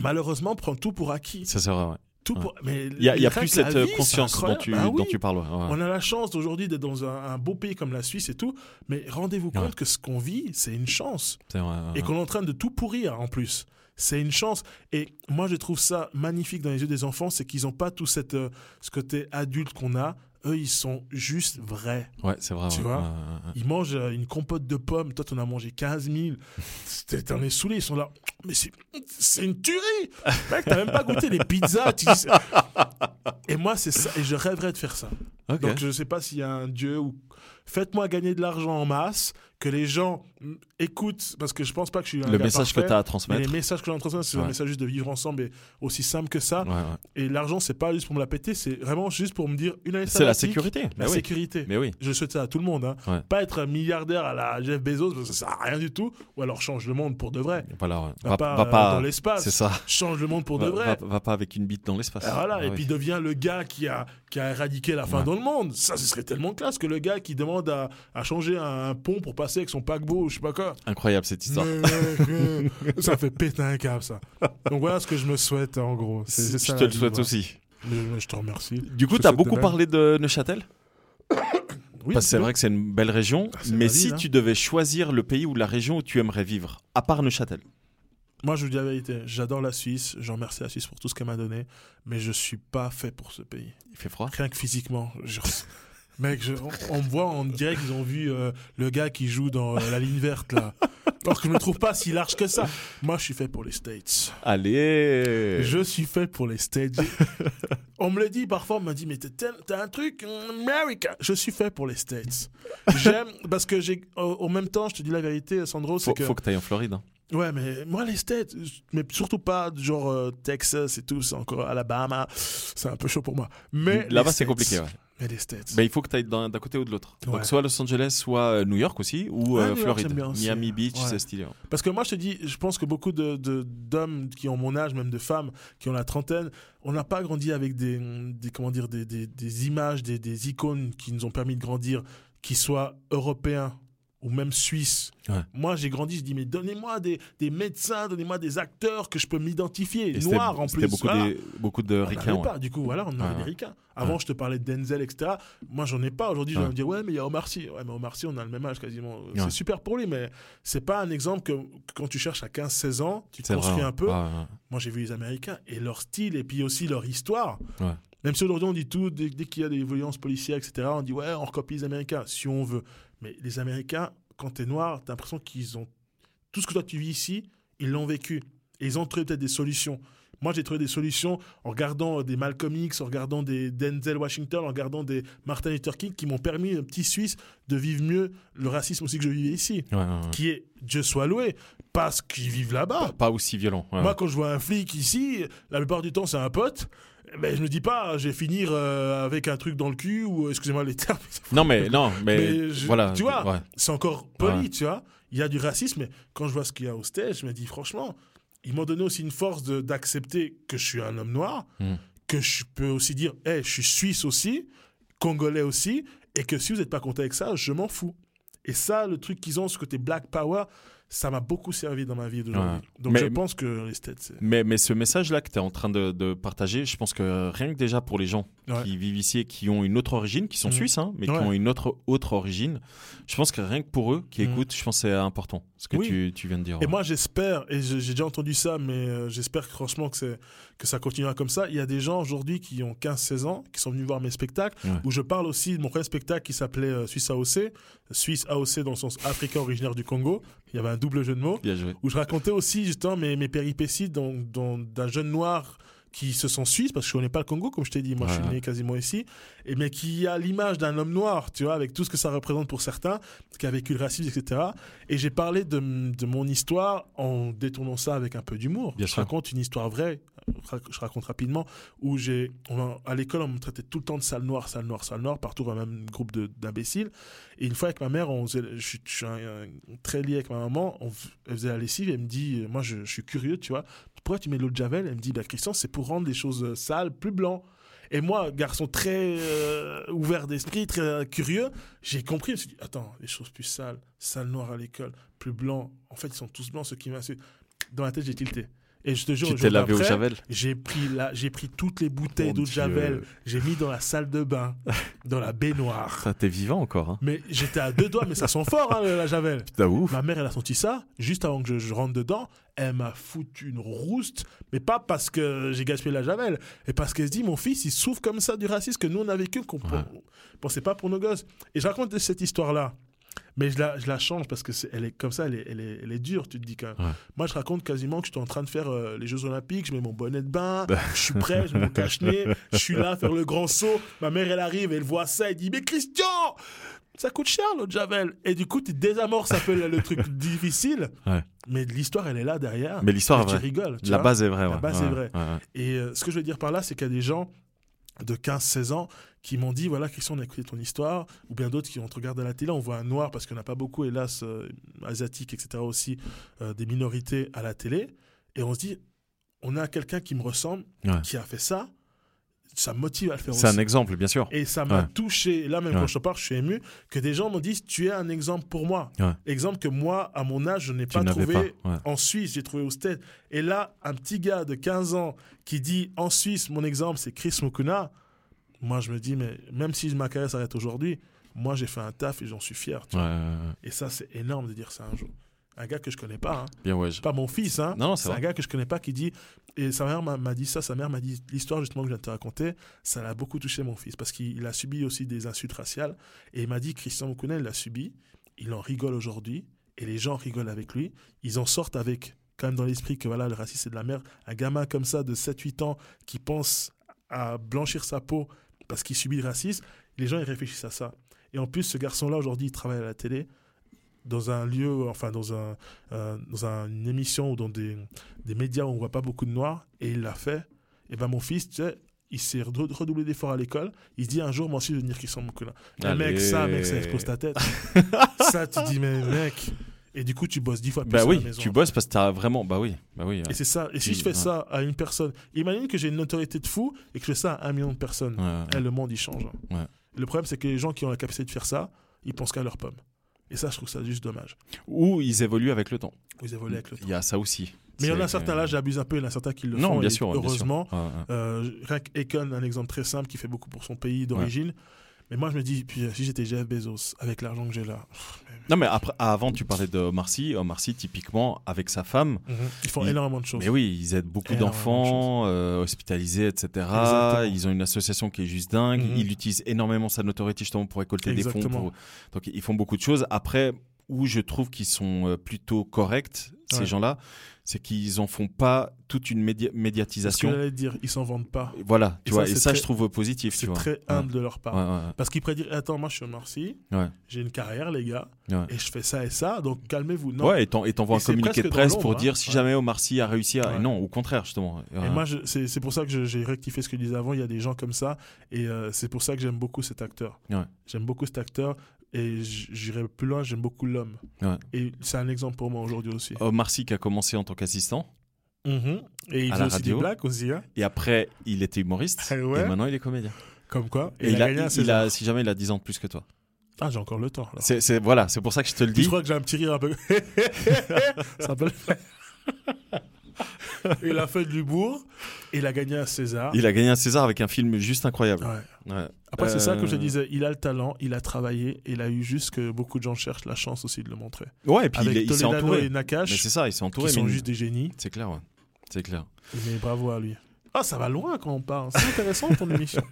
malheureusement, prennent tout pour acquis. Ça, c'est vrai, ouais. Tout pour... Mais Il y a, y plus cette euh, vie, conscience dont tu, Ah oui. dont tu parles. ouais. On a la chance aujourd'hui d'être dans un, un beau pays comme la Suisse et tout, mais rendez-vous Ouais. compte que ce qu'on vit, c'est une chance. Vrai, Et qu'on est en train de tout pourrir en plus. C'est une chance. Et moi, je trouve ça magnifique dans les yeux des enfants, c'est qu'ils n'ont pas tout cette, euh, ce côté adulte qu'on a. Eux, ils sont juste vrais. Ouais, c'est vrai. Tu ouais, vois ouais. Ils mangent euh, une compote de pommes. Toi, t'en as mangé 15 000. T'es- T'en es saoulé. Ils sont là. Mais c'est une tuerie. Mec, t'as même pas goûté les pizzas. tu Et moi, c'est ça. Et je rêverais de faire ça. Donc, je sais pas s'il y a un dieu ou. Faites-moi gagner de l'argent en masse, que les gens écoutent, parce que je pense pas que je suis un le gars message que tu as à transmettre. les messages que j'ai à transmettre, c'est Ouais. le message juste de vivre ensemble et aussi simple que ça. Ouais, ouais. Et l'argent, c'est pas juste pour me la péter, c'est vraiment juste pour me dire une année C'est la sécurité. La Mais oui. sécurité. Mais oui. Je souhaite ça à tout le monde. Hein. Pas être un milliardaire à la Jeff Bezos, parce que ça sert à rien du tout. Ou alors change le monde pour de vrai. Voilà. Va, Va, pas, va pas. dans l'espace. C'est ça. Change le monde pour de vrai. va- va pas avec une bite dans l'espace. Et voilà, Ah et oui. puis devient le gars qui a, qui a éradiqué la faim dans le monde. Ça, ce serait tellement classe que le gars qui demande à, à changer un, un pont pour passer avec son paquebot ou je sais pas quoi. Incroyable cette histoire. ça fait péter un câble, ça. Donc voilà ce que je me souhaite, en gros. C'est- c'est Je ça, te la le souhaite aussi. Mais- je te remercie. Du coup, Je tu as beaucoup parlé de Neuchâtel Oui, Parce que c'est vrai que c'est une belle région. Ah, Mais ville, si hein. tu devais choisir le pays ou la région où tu aimerais vivre, à part Neuchâtel, Moi, je vous dis la vérité. J'adore la Suisse. Je remercie la Suisse pour tout ce qu'elle m'a donné. Mais je suis pas fait pour ce pays. il fait froid? Rien que physiquement. Je- Mec, je- on, on me voit, on dirait qu'ils ont vu euh, le gars qui joue dans euh, la ligne verte, là. Alors que je me trouve pas si large que ça. Moi, je suis fait pour les States. Allez Je suis fait pour les States. on me le dit parfois, on m'a dit, mais t'as un truc, America. Je suis fait pour les States. J'aime, parce que j'ai, au même temps, je te dis la vérité, Sandro, c'est que. faut que tu ailles en Floride. hein. Ouais, mais moi, les States, mais surtout pas genre euh, Texas et tout, c'est encore Alabama, c'est un peu chaud pour moi. Mais Là-bas, c'est compliqué. Ouais. Mais les States. Bah, il faut que tu ailles d'un côté ou de l'autre. Ouais. Donc, soit Los Angeles, soit euh, New York aussi, ou Ah, euh, Floride. Miami Beach, Ouais. c'est stylé. ouais. Parce que moi, je te dis, je pense que beaucoup de, de- d'hommes qui ont mon âge, même de femmes qui ont la trentaine, on n'a pas grandi avec des, des comment dire, des, des, des images, des, des icônes qui nous ont permis de grandir, qui soient européens ou même suisses. Ouais. Moi, j'ai grandi, je dis, mais donnez-moi des, des médecins, donnez-moi des acteurs que je peux m'identifier, c'était- noirs en C'était plus. beaucoup, Voilà. des- beaucoup de ricains. ouais. pas, du coup, voilà, on avait Ouais, des ricains. Avant, je te parlais de Denzel, etc. Moi, j'en ai pas. Aujourd'hui, je Ouais. me dire, ouais, mais il y a Omar Sy. Ouais, mais Omar Sy, on a le même âge quasiment. C'est super pour lui, mais c'est pas un exemple que, que quand tu cherches à 15-16 ans, tu te construis vrai, un peu. Moi, j'ai vu les Américains et leur style et puis aussi leur histoire. Même si aujourd'hui, on dit tout, dès, dès qu'il y a des violences policières, etc., on dit, ouais, on recopie les Américains, si on veut. Mais les Américains, quand t'es noir, t'as l'impression qu'ils ont. Tout ce que toi, tu vis ici, ils l'ont vécu. Et ils ont trouvé peut-être des solutions. Moi, j'ai trouvé des solutions en regardant des Malcolm X, en regardant des Denzel Washington, en regardant des Martin Luther King qui m'ont permis, un petit Suisse, de vivre mieux le racisme aussi que je vivais ici. Ouais, ouais, ouais. Qui est, Dieu soit loué, parce qu'ils vivent là-bas. Pas aussi violent. Moi, quand je vois un flic ici, la plupart du temps, c'est un pote. Mais je me dis pas, je vais finir euh, avec un truc dans le cul ou, excusez-moi les termes, Non, mais, non, mais, Mais je- voilà. tu vois, ouais. c'est encore poli, Ouais. tu vois. Il y a du racisme, mais quand je vois ce qu'il y a au stage, je me dis franchement, ils m'ont donné aussi une force d'accepter que je suis un homme noir, Mm. que je peux aussi dire, hey, je suis suisse aussi, congolais aussi, et que si vous n'êtes pas content avec ça, je m'en fous. Et ça, le truc qu'ils ont, ce côté Black Power, ça m'a beaucoup servi dans ma vie d'aujourd'hui. Ouais. Donc Mais- je pense que les States, c'est... Mais, mais ce message-là que tu es en train de, de partager, je pense que rien que déjà pour les gens Ouais. qui vivent ici et qui ont une autre origine, qui sont Mhm. suisses, hein, mais Ouais. qui ont une autre, autre origine, je pense que rien que pour eux qui Mhm. écoutent, je pense que c'est important ce que Oui. tu, tu viens de dire. Et ouais. moi, j'espère, et j'ai déjà entendu ça, mais euh, j'espère franchement que, que ça continuera comme ça. Il y a des gens aujourd'hui qui ont 15-16 ans, qui sont venus voir mes spectacles, où je parle aussi de mon premier spectacle qui s'appelait euh, Suisse AOC, Suisse AOC dans le sens africain originaire du Congo. Il y avait un double jeu de mots, Bien joué. où je racontais aussi justement mes, mes péripéties dans- dans- d'un jeune noir qui se sont suisses, parce que je connais pas le Congo, comme je t'ai dit, moi je suis né quasiment ici, et mais qui a l'image d'un homme noir, tu vois, avec tout ce que ça représente pour certains, qui a vécu le racisme, etc. Et j'ai parlé de, de mon histoire en détournant ça avec un peu d'humour. Bien je sûr. raconte une histoire vraie, je raconte rapidement, où j'ai, à l'école, on me traitait tout le temps de sale noir, sale noir, sale noir, partout dans le même groupe d'imbéciles. Et une fois avec ma mère, on faisait, je, suis- je suis un- un- très lié avec ma maman, on, elle faisait la lessive, et elle me dit, moi je, je suis curieux, tu vois, pourquoi tu mets l'eau de Javel? Elle me dit, bah Christian, c'est pour rendre les choses euh, sales plus blancs. Et moi, garçon très euh, ouvert d'esprit, très euh, curieux, j'ai compris. Je me suis dit, attends, les choses plus sales, sale noir à l'école, plus blanc. En fait, ils sont tous blancs, ceux qui m'insultent. Dans la tête, j'ai tilté. Et je te jure, j'ai pris, la, j'ai pris toutes les bouteilles d'eau de. Javel, j'ai mis dans la salle de bain, dans la baignoire. Ça, t'es vivant encore. Hein. Mais j'étais à deux doigts, mais ça sent fort, hein, la Javel. Putain, ouf. Ma mère, elle a senti ça, juste avant que je, je rentre dedans, elle m'a foutu une rouste, mais pas parce que j'ai gaspillé la Javel, et parce qu'elle se dit, mon fils, il souffre comme ça du racisme que nous, on a vécu, qu'on Ouais. pensait pas pour nos gosses. Et je raconte cette histoire-là. Mais je la, je la change parce que c'est, elle est comme ça, elle est, elle est, elle est dure, tu te dis quand même. Ouais. Moi, je raconte quasiment que je suis en train de faire euh, les Jeux Olympiques, je mets mon bonnet de bain, je suis prêt, je mets mon cache-nez, je suis là à faire le grand saut. Ma mère, elle arrive, elle voit ça, elle dit Mais Christian ça coûte cher l'eau de Javel. Et du coup, tu désamorces un peu le, truc difficile. Ouais. Mais l'histoire, elle est là derrière. Mais l'histoire tu rigoles. tu La vois. base est vraie. La ouais. base Ouais, est vraie. Et euh, ce que je veux dire par là, c'est qu'il y a des gens de 15-16 ans qui m'ont dit voilà, Christian, on a écouté ton histoire. Ou bien d'autres qui ont regardé à la télé. On voit un noir, parce qu'on n'a pas beaucoup, hélas, euh, asiatiques, etc. aussi, euh, des minorités à la télé. Et on se dit on a quelqu'un qui me ressemble, qui a fait ça. Ça me motive à le faire C'est aussi. un exemple, bien sûr. Et ça m'a Ouais. touché. Là, même Ouais. quand je te parle, je suis ému. Que des gens m'ont dit Tu es un exemple pour moi. Ouais. Exemple que moi, à mon âge, je n'ai pas trouvé pas, en Suisse. J'ai trouvé au Stade. Et là, un petit gars de 15 ans qui dit En Suisse, mon exemple, c'est Chris Mukuna. Moi, je me dis Mais même si ma carrière s'arrête aujourd'hui, moi, j'ai fait un taf et j'en suis fier. tu vois. Et ça, c'est énorme de dire ça un jour. Un gars que je connais pas. hein. Bien, ouais. je- Pas mon fils, hein. Non, c'est un gars que je connais pas qui dit. Et sa mère m'a dit ça. Sa mère m'a dit l'histoire justement que je viens de te raconter. Ça l'a beaucoup touché mon fils parce qu'il il a subi aussi des insultes raciales. Et il m'a dit Christian Moukounen l'a subi. Il en rigole aujourd'hui et les gens rigolent avec lui. Ils en sortent avec quand même dans l'esprit que voilà le racisme c'est de la merde. Un gamin comme ça de 7-8 ans qui pense à blanchir sa peau parce qu'il subit le racisme. Les gens ils réfléchissent à ça. Et en plus ce garçon là aujourd'hui il travaille à la télé dans un lieu, enfin dans, un, euh, dans un- une émission ou dans des, des médias où on voit pas beaucoup de noirs, et il l'a fait. Et ben mon fils, tu sais, il s'est redou- redoublé d'efforts à l'école. Il se dit un jour, moi aussi, je vais devenir Christian Moukula. Un Allez. mec, ça, mec, ça explose ta tête. ça, tu dis, mais mec. Et du coup, tu bosses dix fois plus Bah à oui, la maison. tu bosses parce que t'as vraiment. Bah oui, bah oui. Et c'est ça. Et si je fais ouais. ça à une personne, imagine que j'ai une notoriété de fou et que je fais ça à un million de personnes. Ouais. Eh, le monde, il change. Le problème, c'est que les gens qui ont la capacité de faire ça, ils pensent qu'à leur pomme. Et ça, je trouve ça juste dommage. Ou ils évoluent avec le temps. Vous évoluez avec le temps. Il y a ça aussi. Mais il y en a certains, là, j'abuse un peu, il y en a certains qui le Non, font. bien et sûr. bien sûr. Heureusement. Ouais, ouais. Euh, Econ, un exemple très simple qui fait beaucoup pour son pays d'origine. Mais moi, je me dis, puis, si j'étais Jeff Bezos, avec l'argent que j'ai là, Non, mais après, avant, tu parlais de. Omar Sy, typiquement, avec sa femme. ils font énormément de choses. Mais oui, ils aident beaucoup d'enfants, euh, hospitalisés, etc. Exactement. Ils ont une association qui est juste dingue. Mhm. Ils utilisent énormément sa notoriété justement pour récolter des fonds. Pour... Donc, ils font beaucoup de choses. Après, où je trouve qu'ils sont euh, plutôt corrects, ces Ouais. gens-là, c'est qu'ils en font pas toute une que médiatisation. j'allais dire, ils s'en vendent pas. Voilà, Et tu vois. ça, Et ça, très- je trouve positif, C'est très humble de leur part. Ouais, ouais, Parce qu'ils pourraient dire Attends, moi je suis au Marcy, j'ai une carrière, les gars, et je fais ça et ça, donc calmez-vous. Ouais, et t'en- et t'envoies Et un communiqué de presse pour l'ombre, dire hein. si jamais Omar Sy a réussi à. Et non, au contraire, justement. Et moi, c'est pour ça que j'ai rectifié ce que je disais avant. Il y a des gens comme ça. Et euh, c'est pour ça que j'aime beaucoup cet acteur. J'aime beaucoup cet acteur. Et j'irai plus loin, j'aime beaucoup l'homme. Ouais. Et c'est un exemple pour moi aujourd'hui aussi. Omar Sy qui a commencé en tant qu'assistant. Mhm. Et il À la aussi radio. des blagues aussi. hein. Et après, il était humoriste. Ah ouais Et maintenant, il est comédien. Comme quoi. Et, il, a, gagné il a, si jamais, il a 10 ans de plus que toi. Ah, j'ai encore le temps. C'est, voilà, c'est pour ça que je te le dis. je crois que j'ai un petit rire un peu. ça peut le faire. il a fait de l'humour. Et il a gagné un César. Il a gagné un César avec un film juste incroyable. Ouais. Ouais. Après, c'est ça que je Euh, disais. Il a le talent, il a travaillé. Et il a eu juste que beaucoup de gens cherchent la chance aussi de le montrer. Ouais, et puis il, Avec il s'est entouré. et Nakash, Mais c'est ça, il s'est entouré. qui sont mais- juste des génies. C'est clair, ouais. C'est clair. Mais bravo à lui. Ah, ça va loin quand on parle. C'est intéressant ton émission.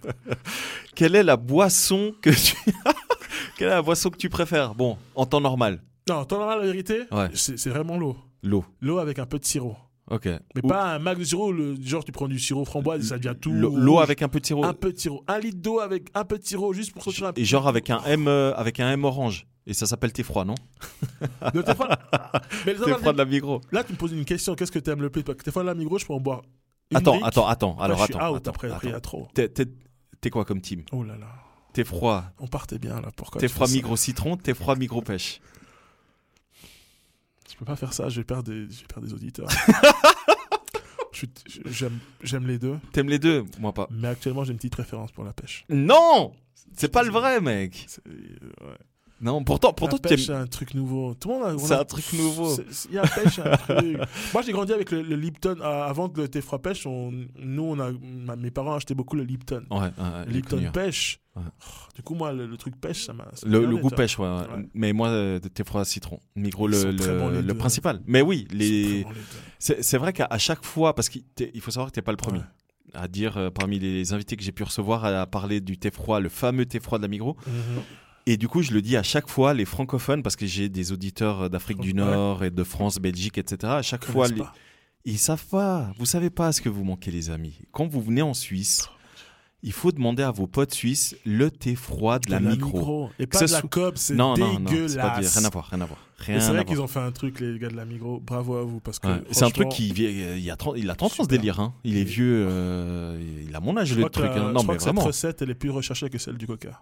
Quelle est la boisson que tu. Quelle est la boisson que tu préfères? Bon, en temps normal. Non, t'en as la vérité Ouais. C'est vraiment l'eau. L'eau. L'eau avec un peu de sirop. Ok. Mais pas un max de sirop, le, genre tu prends du sirop framboise et ça devient tout. L'eau avec un peu de sirop. Un peu de sirop. Un litre d'eau avec un peu de sirop juste pour sortir un peu. Et genre avec un M, euh, avec un M orange. Et ça s'appelle thé froid, non? De tes fois- Mais Thé froid de la Migros. Là, tu me poses une question. Qu'est-ce que tu aimes le plus? Parce que tes fois, la Migros, je peux en boire. une Attends, attends, attends. Alors je suis attends. out attends, après, après, attends. trop. T'es- T'es t'es quoi comme team? Oh là là. Thé froid. On partait bien là. Pourquoi tu froid Migros citron, thé froid Migros pêche. Je peux pas faire ça. Je vais perdre des, je vais perdre des auditeurs. J'aime les deux. T'aimes les deux Moi pas. Mais actuellement, j'ai une petite préférence pour la pêche. Non C'est pas le vrai, mec. Ouais. Non, pourtant, pourtant la pêche, c'est un truc nouveau. Tout le monde a. C'est a- un truc nouveau. Il y a pêche, un truc. Moi, j'ai grandi avec le, le Lipton. euh, avant que le thé froid pêche, on- nous, on a, ma- mes parents achetaient beaucoup le Lipton. Ouais, ouais, Le Lipton connu, pêche. Ouais. Oh, du coup, moi, le, le truc pêche, ça m'a. Le, goût pêche, ouais. Mais moi, euh, thé froid citron. Ils le, le, deux. principal. Mais oui, C'est les... c'est vrai qu'à chaque fois, parce qu'il faut savoir que t'es pas le premier à dire, euh, parmi les invités que j'ai pu recevoir, à parler du thé froid, le fameux thé froid de la Migros. Mhm. Et du coup, je le dis à chaque fois, les francophones, parce que j'ai des auditeurs d'Afrique du. Nord et de France, Belgique, etc. À chaque fois, les- ils savent pas. Vous savez pas ce que vous manquez, les amis. Quand vous venez en Suisse, il faut demander à vos potes suisses le thé froid de la, micro. Et pas de la COP, c'est Non, non, non, dégueulasse. c'est pas bien. Rien à voir, rien à voir. Rien c'est vrai qu'ils ont fait un truc, les gars de la Migros. Bravo à vous. Parce que Ouais. C'est un truc qui il y a 30, il a 30 ans ce délire. Hein. Il est vieux, euh, il a mon âge Je le truc. la- hein. je Non crois mais que vraiment. cette recette, elle est plus recherchée que celle du coca.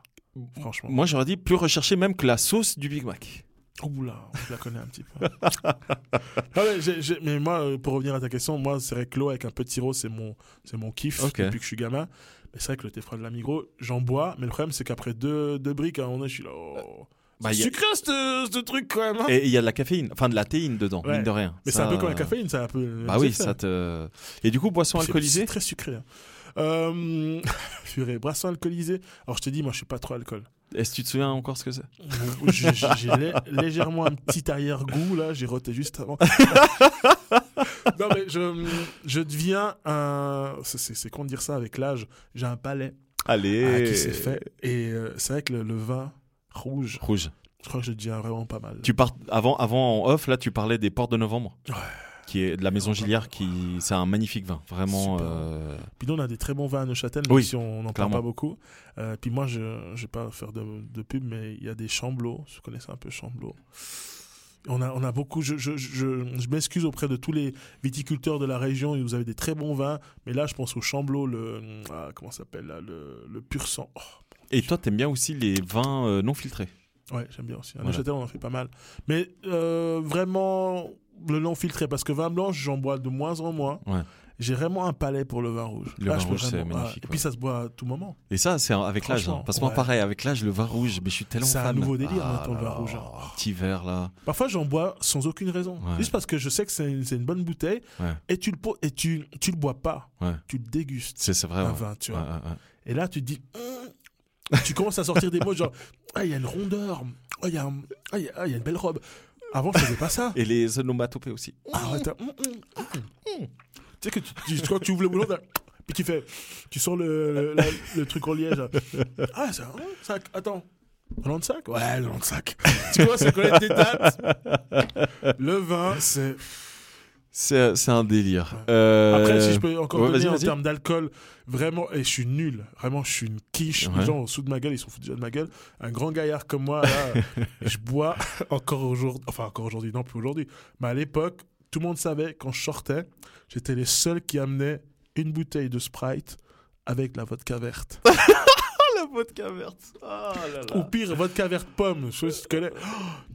Franchement. Moi j'aurais dit plus recherché même que la sauce du Big Mac. Oula, je la connais un petit peu. Ah ouais, j'ai- j'ai- mais moi, euh, pour revenir à ta question, moi, c'est vrai que l'eau avec un peu de sirop, c'est mon, c'est mon kiff Ok. depuis que je suis gamin. Mais c'est vrai que le thé froid de la Migros, j'en bois, mais le problème, c'est qu'après deux, deux briques, à un moment donné, je suis là. Oh. Bah, C'est a- sucré ce, ce truc quand même. hein. Et il y a de la caféine, enfin de la théine dedans, Ouais. mine de rien. mais c'est un peu comme la euh, caféine, ça un peu. Bah oui, ça te. Et du coup, boisson alcoolisée C'est très sucré. hein. Euh, boisson alcoolisée. Alors je te dis, moi je suis pas trop alcool. Est-ce que tu te souviens encore ce que c'est? J'ai j'ai lé- légèrement un petit arrière-goût là, j'ai roté juste avant. non mais je, je deviens un. c'est- con de dire ça avec l'âge. J'ai un palais Allez. ah, qui s'est fait. Et euh, c'est vrai que le, le vin rouge, Rouge. je crois que je deviens vraiment pas mal. Tu pars avant, avant en off, là, tu parlais des portes de novembre. Ouais. Qui est de la maison Gilliard, qui c'est un magnifique vin, vraiment. Euh, Puis nous on a des très bons vins à Neuchâtel, même Oui, si on n'en parle pas beaucoup. Euh, puis moi je ne vais pas faire de, de pub, mais il y a des Chamblots. Je connaissais un peu Chamblot. On a, on a beaucoup. Je, je, je, je m'excuse auprès de tous les viticulteurs de la région. Vous avez des très bons vins, mais là, je pense au Chamblot, le ah, comment s'appelle le, le pur sang. Oh, Et toi, t'aimes bien aussi les vins euh, non filtrés? ouais, j'aime bien aussi. À Voilà. On en fait pas mal. Mais euh, vraiment le non filtré, parce que vin blanc, j'en bois de moins en moins. Ouais. J'ai vraiment un palais pour le vin rouge. Le Là, vin rouge, c'est vraiment- magnifique, Et ouais. puis ça se boit à tout moment. Et ça, c'est avec l'âge. Hein. Parce que moi, pareil, avec l'âge, le vin rouge, mais je suis tellement C'est un fan. nouveau délire, Ah maintenant, le là vin rouge. un Petit verre, là. Parfois, j'en bois sans aucune raison. Ouais. Juste parce que je sais que c'est une, une bonne bouteille. Et tu le et tu, tu le bois pas. Tu le dégustes. C'est vrai. un vin, tu vois. Et là, tu te dis. Hum. tu commences à sortir des mots genre. Ah, il y a une rondeur. Ah, il y, un- ah, y a- ah, y a une belle robe. Avant, je faisais pas ça. Et les onomatopées aussi. Ah, hum, hum, hum. Tu sais que tu, tu- quand tu ouvres le boulot, puis tu fais. Tu sors le, le, la- le truc en liège. là. Ah, c'est un sac. Attends. 95 Ouais, 95. tu vois, ça connaît tes dates. Le vin, c'est. C'est un délire. Euh, Après, si je peux encore ouais, donner en termes d'alcool, vraiment, et je suis nul, vraiment, je suis une quiche. Ouais. Les gens au dessous de ma gueule, ils sont foutus déjà de ma gueule. Un grand gaillard comme moi, là, je bois encore aujourd'hui, enfin encore aujourd'hui, non plus aujourd'hui, mais à l'époque, tout le monde savait quand je sortais, j'étais les seuls qui amenaient une bouteille de Sprite avec la vodka verte. la vodka verte. Ah là Ou pire, vodka verte pomme. Je connais. J-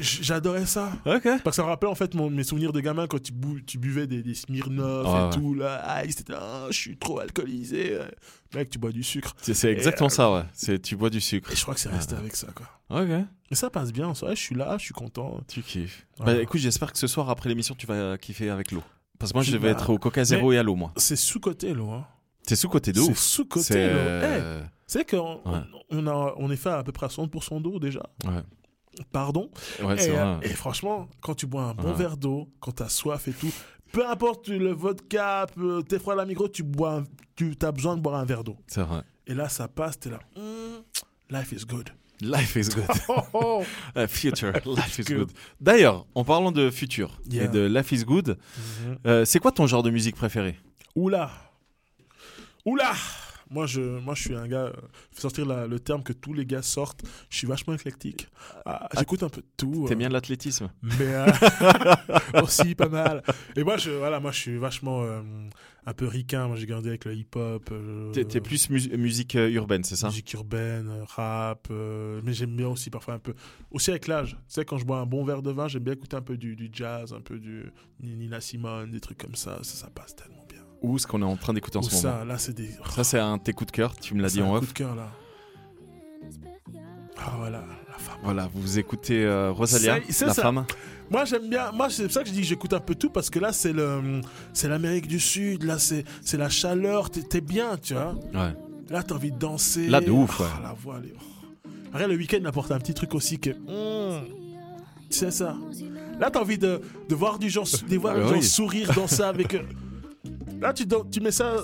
J'adorais ça. Ok. Parce que ça me rappelle en fait mon- mes souvenirs de gamin quand tu, bu- tu buvais des, des Smirnoff Ouais, et ouais. tout. Là, ah, ah, je suis trop alcoolisé. euh. Mec, tu bois du sucre. C'est exactement ça, ouais. C'est tu bois du sucre. Et je crois que c'est resté avec ça, quoi. Ok. Mais ça passe bien en soi. Je suis là, je suis content. Tu kiffes. Voilà. Bah écoute, j'espère que ce soir après l'émission, tu vas kiffer avec l'eau. Parce que moi, je vais vas- être au Coca Zéro et à l'eau, moi. C'est sous-côté, l'eau. Hein. C'est sous côté d'eau. C'est sous-côté, l'eau. euh, Eh, c'est qu'on Ouais. on, on est fait à peu près à 60% d'eau déjà. Ouais. Pardon. Ouais, c'est et, euh, vrai. et franchement, quand tu bois un bon Ouais. verre d'eau, quand t'as soif et tout, peu importe le vodka, t'es froid à la micro, tu bois, un- tu as besoin de boire un verre d'eau. C'est vrai. Et là, ça passe, t'es là. Hmm, life is good. Life is good. Oh, oh. Future, life is Good. good. D'ailleurs, en parlant de futur Yeah. et de life is good, Mhm. euh, c'est quoi ton genre de musique préféré Oula Oula moi je, moi, je suis un gars, euh, faut sortir la- le terme que tous les gars sortent. Je suis vachement éclectique. Ah, J'écoute un peu de tout. T'aimes euh, bien l'athlétisme mais euh, aussi pas mal. Et moi, je, voilà, moi, je suis vachement euh, un peu ricain. Moi, j'ai grandi avec le hip-hop. euh, T'es plus mus- musique euh, urbaine, c'est ça? Musique urbaine, euh, rap, euh, mais j'aime bien aussi parfois un peu. Aussi avec l'âge. Tu sais, quand je bois un bon verre de vin, j'aime bien écouter un peu du, du jazz, un peu du Nina Simone, des trucs comme ça. Ça, ça passe tellement. Ou ce qu'on est en train d'écouter en Ou ce moment ça, là, c'est des. Ça, c'est un tes coups de cœur, tu me l'as dit un en coup off. de cœur là. Ah voilà, la femme. Voilà, vous écoutez euh, Rosalia, C'est- la ça. femme. Moi j'aime bien, moi c'est pour ça que je dis que j'écoute un peu tout parce que là c'est le, c'est l'Amérique du Sud, là c'est, c'est la chaleur, t'es, t'es bien, tu vois. Ouais. Là t'as envie de danser. Là, de ouf, Ah, ouais. la voix, elle est- oh. Après le week-end apporte un petit truc aussi que, hum, c'est ça. Là t'as envie de, de voir du gens, de voir Ah, des gens oui. sourire, danser avec. eux. Là tu, tu mets ça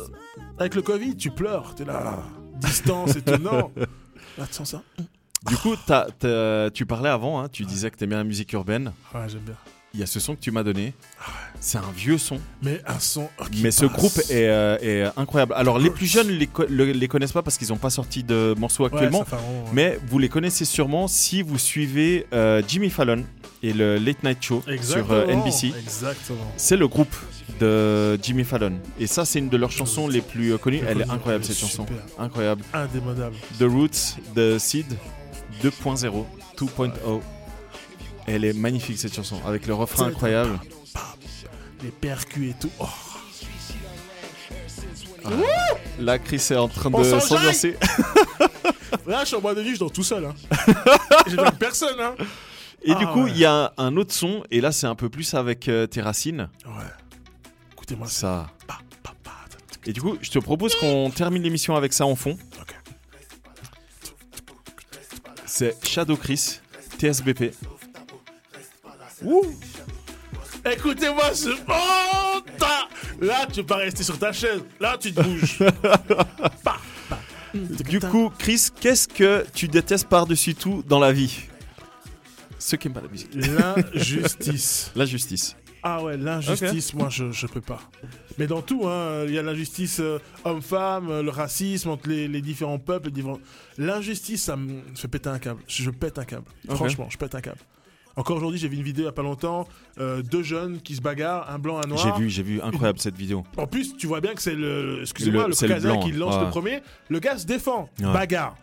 avec le Covid, tu pleures, t'es là, distance et tout, non. Là tu sens ça. Du coup, t'as- t'as- tu parlais avant, hein, tu disais que t'aimais la musique urbaine. Ouais j'aime bien. Il y a ce son que tu m'as donné. C'est un vieux son. Mais un son. oh, qui Mais ce passe. groupe est, euh, est incroyable. Alors, les plus jeunes les, co- le- les connaissent pas parce qu'ils n'ont pas sorti de morceaux actuellement. Mais vous les connaissez sûrement si vous suivez euh, Jimmy Fallon et le Late Night Show sur euh, NBC. Exactement. C'est le groupe de Jimmy Fallon. Et ça, c'est une de leurs chansons les plus euh, connues. Elle est incroyable, cette chanson. Incroyable. Indémodable. The Roots, The Seed 2.0, 2.0. Elle est magnifique, cette chanson. Avec le refrain incroyable. Les percus et tout. Oh, Là, Chris est en train On de s'ambiancer. Là, je suis en bois de nuit, je dors tout seul. Hein. Personne. Hein. Et du Ah, coup, ouais. il y a un autre son. Et là, c'est un peu plus avec euh, tes racines. Ouais. Écoutez-moi ça. Et du coup, je te propose qu'on termine l'émission avec ça en fond. C'est Shadow Chris, TSBP. Écoutez-moi ce. Oh, ta- Là, tu pas rester sur ta chaise. Là, tu te bouges. Du coup, Chris, qu'est-ce que tu détestes par-dessus tout dans la vie? Ceux qui aiment pas la musique. L'injustice. La justice. Ah ouais, l'injustice, moi je, je peux pas. Mais dans tout, hein, il y a l'injustice euh, homme-femme, euh, le racisme entre les, les différents peuples. L'injustice, ça me fait péter un câble. Je, je pète un câble. Franchement, je pète un câble. Encore aujourd'hui, j'ai vu une vidéo il y a pas longtemps, euh, deux jeunes qui se bagarrent, un blanc, un noir. J'ai vu, j'ai vu, incroyable cette vidéo. En plus, tu vois bien que c'est le, excusez-moi, Le- le, c'est le Caucasien qui lance ouais. le premier. Le gars se défend, Ouais. bagarre.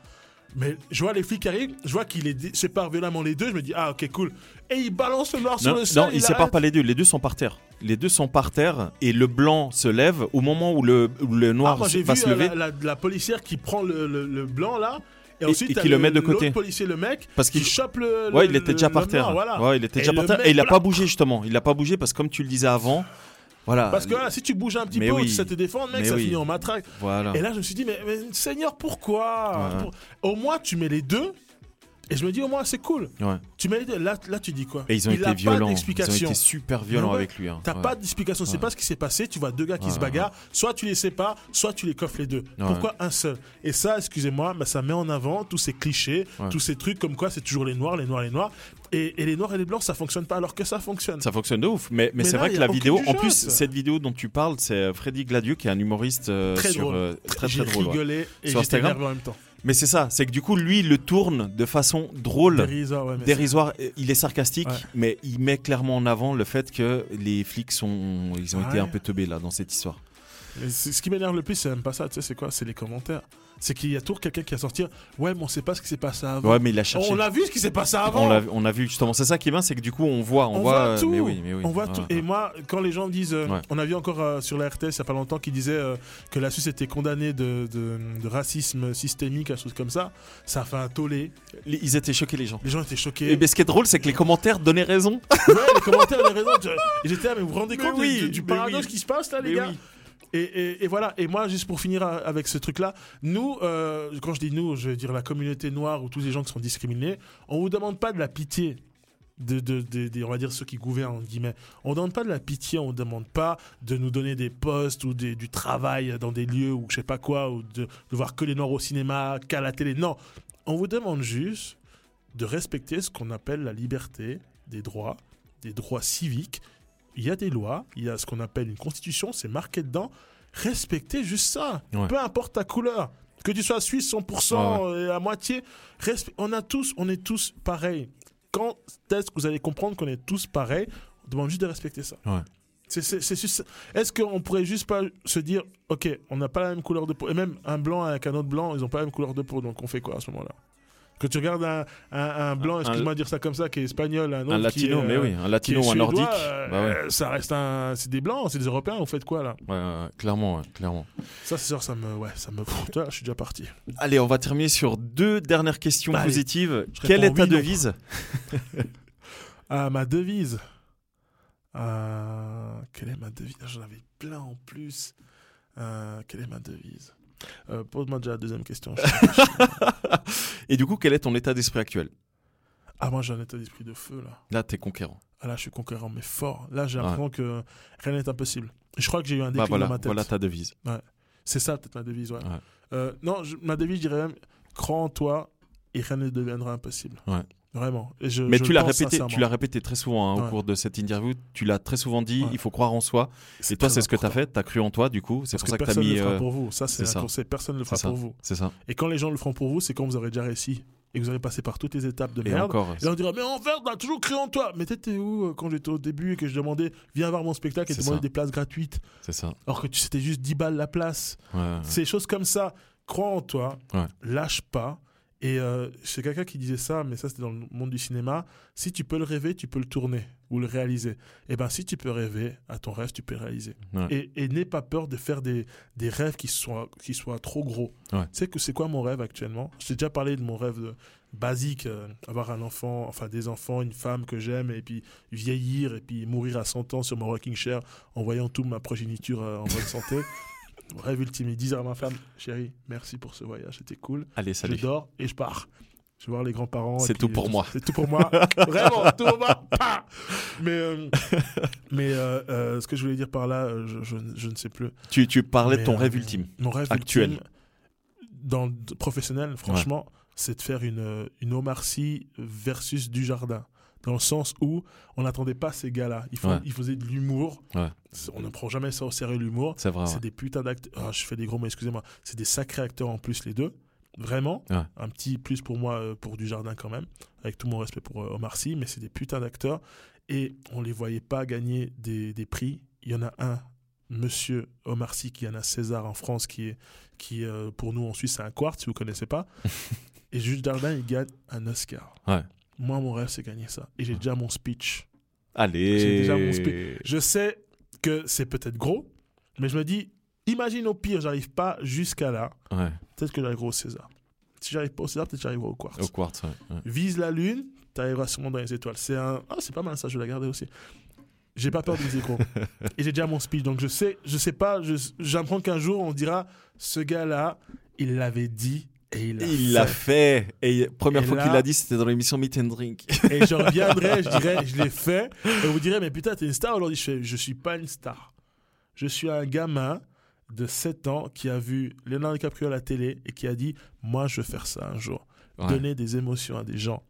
Mais je vois les flics qui arrivent, je vois qu'il les sépare violemment les deux. Je me dis ah ok cool. Et il balance le noir sur le sol. non, il sépare arrête. pas les deux. Les deux sont par terre. Les deux sont par terre et le blanc se lève au moment où le, où le Ah, noir moi vu va se euh, lever. la, la- la policière qui prend le, le- le blanc là. Et, Et- ensuite et t'as qui le met de côté. policier, le mec, Parce qui qu'il chope le. Ouais, le- il était déjà par terre. voilà. Ouais, il était Et déjà par terre. mec, Et il a voilà. pas bougé justement. Il a pas bougé parce que comme tu le disais avant, voilà. Parce que si tu bouges un petit Mais peu, oui. tu sais te défendre, mec, Mais ça oui. finit en matraque. Voilà. Et là, je me suis dit, mais, mais Seigneur, pourquoi? Au moins, tu mets les deux. Et je me dis, au moins, c'est cool. Ouais. Tu deux. Là, là tu dis quoi? Et ils ont Il été violents. Ils ont été super violents ouais, avec lui. hein. T'as Ouais. pas d'explication, c'est pas ce qui s'est passé. Tu vois deux gars qui se bagarrent, soit tu les sépares, soit tu les coffres les deux. Pourquoi un seul? Et ça, excusez-moi, bah, ça met en avant tous ces clichés, tous ces trucs comme quoi c'est toujours les noirs, les noirs, les noirs. Et, et les noirs et les blancs, ça fonctionne pas alors que ça fonctionne. Ça fonctionne de ouf, mais, mais, Mais c'est vrai que la vidéo, en plus, cette vidéo dont tu parles, c'est Freddy Gladieux qui est un humoriste euh, Très sur, drôle. euh, très J'ai très drôle. rigolé et Sur Instagram en même temps. Mais c'est ça, c'est que du coup, lui, il le tourne de façon drôle, Dérisoire, ouais. Il est sarcastique, Ouais. mais il met clairement en avant le fait que les flics sont, ils ont été Ouais. un peu teubés là dans cette histoire. Mais ce qui m'énerve le plus, c'est même pas ça, tu sais, c'est quoi C'est les commentaires. C'est qu'il y a toujours quelqu'un qui va sortir Ouais, mais on sait pas ce qui s'est passé avant. Ouais, mais il a cherché. on a vu ce qui s'est passé avant. On a vu justement. C'est ça qui est bien, c'est que du coup, on voit, on, On voit. voit euh, tout. Mais oui, mais oui. On voit tout. Et moi, quand les gens me disent, euh, Ouais. on a vu encore euh, sur la RTS il y a pas longtemps qui disait euh, que la Suisse était condamnée de, de- de racisme systémique, quelque chose comme ça, ça a fait un tollé. Les- Ils étaient choqués les gens. Les gens étaient choqués. Et ce qui est drôle, c'est que les commentaires donnaient raison. ouais, les commentaires avaient raison. J'étais là, mais vous vous rendez Mais compte oui, du, du paradoxe oui. qui se passe là, les Mais gars. Et, voilà, et moi, juste pour finir avec ce truc-là, nous, euh, quand je dis nous, je veux dire la communauté noire ou tous les gens qui sont discriminés, on vous demande pas de la pitié. De, on va dire ceux qui gouvernent, entre guillemets. On ne demande pas de la pitié, on demande pas de nous donner des postes ou du travail dans des lieux ou je sais pas quoi, ou de, de voir que les noirs au cinéma, qu'à la télé. Non, on vous demande juste de respecter ce qu'on appelle la liberté des droits, des droits civiques. Il y a des lois, il y a ce qu'on appelle une constitution, c'est marqué dedans. Respectez juste ça. Ouais. Peu importe ta couleur. Que tu sois suisse 100% et à moitié, on a tous, on est tous pareils. Quand est-ce que vous allez comprendre qu'on est tous pareils On demande juste de respecter ça. Ouais. Est-ce qu'on pourrait juste pas se dire, ok, on n'a pas la même couleur de peau, et même un blanc avec un autre blanc, ils n'ont pas la même couleur de peau, donc on fait quoi à ce moment-là? Quand tu regardes un, un, un blanc, excuse-moi de dire ça comme ça, qui est espagnol, un autre Un qui est, latino, mais euh, oui, un qui latino ou un nordique. euh, Bah ouais. euh, ça reste un, c'est des blancs, c'est des Européens. Vous faites quoi là? Ouais, ouais, ouais, clairement, clairement. Ça, c'est sûr, ça me, ouais, ça me. Je suis déjà parti. Allez, on va terminer sur deux dernières questions Allez. positives. Quelle est ta oui, devise? Ah, ma devise. Euh, quelle est ma devise? J'en avais plein en plus. Euh, quelle est ma devise? Euh, Pose-moi déjà la deuxième question. Et du coup, quel est ton état d'esprit actuel? Ah, moi, j'ai un état d'esprit de feu là. Là, t'es conquérant. Ah, là, je suis conquérant, mais fort. Là, j'ai Ouais. l'impression que rien n'est impossible. Je crois que j'ai eu un déclic Bah voilà, dans ma tête. voilà ta devise. C'est ça, peut-être ma devise, ouais. Ouais. Euh, non, je- ma devise, je dirais même crois en toi et rien ne deviendra impossible. Ouais. Vraiment. Et je, Mais je tu l'as répété, tu l'as répété très souvent hein, au Ouais. cours de cette interview. Tu l'as très souvent dit. Ouais. Il faut croire en soi. Et toi, c'est ce que tu as fait. Tu as cru en toi, du coup. C'est pour ça que tu as personne ne mis. le fera euh, pour vous. Ça, c'est un conseil. Personne ne le fera pour vous. C'est ça. Et quand les gens le feront pour vous, c'est quand vous aurez déjà réussi et que vous aurez passé par toutes les étapes de Et merde. encore. Et on dira, mais en fait, on a toujours cru en toi. Mais t'étais où euh, quand j'étais au début et que je demandais, viens voir mon spectacle et demandais des places gratuites. C'est ça. Alors que tu- c'était juste 10 balles la place. Ouais. Ces choses comme ça, crois en toi, lâche pas. Et euh, c'est quelqu'un qui disait ça, mais ça c'était dans le monde du cinéma. Si tu peux le rêver, tu peux le tourner ou le réaliser. Et ben si tu peux rêver à ton rêve, tu peux réaliser. Ouais. Et, et n'aie pas peur de faire des, des rêves qui soient, qui soient trop gros. Ouais. Tu sais que c'est quoi mon rêve actuellement? Je t'ai déjà parlé de mon rêve de- basique, euh, avoir un enfant, enfin des enfants, une femme que j'aime, et puis vieillir, et puis mourir à 100 ans sur mon rocking chair en voyant toute ma progéniture euh, en bonne santé. Rêve ultime, et dire à ma femme, chérie, merci pour ce voyage, c'était cool. Allez, Je salut. dors et je pars. Je vais voir les grands-parents. C'est tout pour euh, moi. C'est tout pour moi. Vraiment, tout pour moi. Mais euh, mais euh, euh, ce que je voulais dire par là, je, je, je ne sais plus. Tu, tu parlais de ton rêve ultime. Mon rêve Actuel. ultime, dans professionnel, franchement, c'est de faire une, une Omar Sy versus Dujardin. Dans le sens où on n'attendait pas ces gars-là. Ils, font- Ouais. ils faisaient de l'humour. Ouais. On ne prend jamais ça au sérieux, l'humour. C'est vrai. C'est ouais. des putains d'acteurs. Ah, je fais des gros mots, excusez-moi. C'est des sacrés acteurs en plus, les deux. Vraiment. Un petit plus pour moi, euh, pour Dujardin quand même. Avec tout mon respect pour euh, Omar Sy. Mais c'est des putains d'acteurs. Et on les voyait pas gagner des, des prix. Il y en a un, monsieur Omar Sy, qui en a César en France, qui est, qui euh, pour nous en Suisse, c'est un quart, si vous connaissez pas. Et Jules Dardin, il gagne un Oscar. Ouais. Moi, mon rêve, c'est gagner ça. Et j'ai déjà mon speech. Allez. J'ai déjà mon speech. Je sais que c'est peut-être gros, mais je me dis, imagine au pire, j'arrive pas jusqu'à là. Ouais, Peut-être que j'arriverai au César. Si j'arrive pas au César, peut-être que j'arriverai au Quartz. au quartz. ouais, ouais. Vise la lune, t'arriveras sûrement dans les étoiles. C'est un... Ah, c'est pas mal ça, je vais la garder aussi. J'ai pas peur de viser gros. Et j'ai déjà mon speech, donc je sais, je sais pas, j'apprends qu'un jour on dira, ce gars-là, il l'avait dit et il l'a l'a fait. Et première Et fois là- qu'il l'a dit, c'était dans l'émission Meet and Drink. Et je reviendrai, je dirais, je l'ai fait. Et vous direz, mais putain, t'es une star aujourd'hui. Je je suis pas une star. Je suis un gamin de 7 ans qui a vu Leonardo DiCaprio à la télé et qui a dit, moi, je veux faire ça un jour. Ouais. Donner des émotions à des gens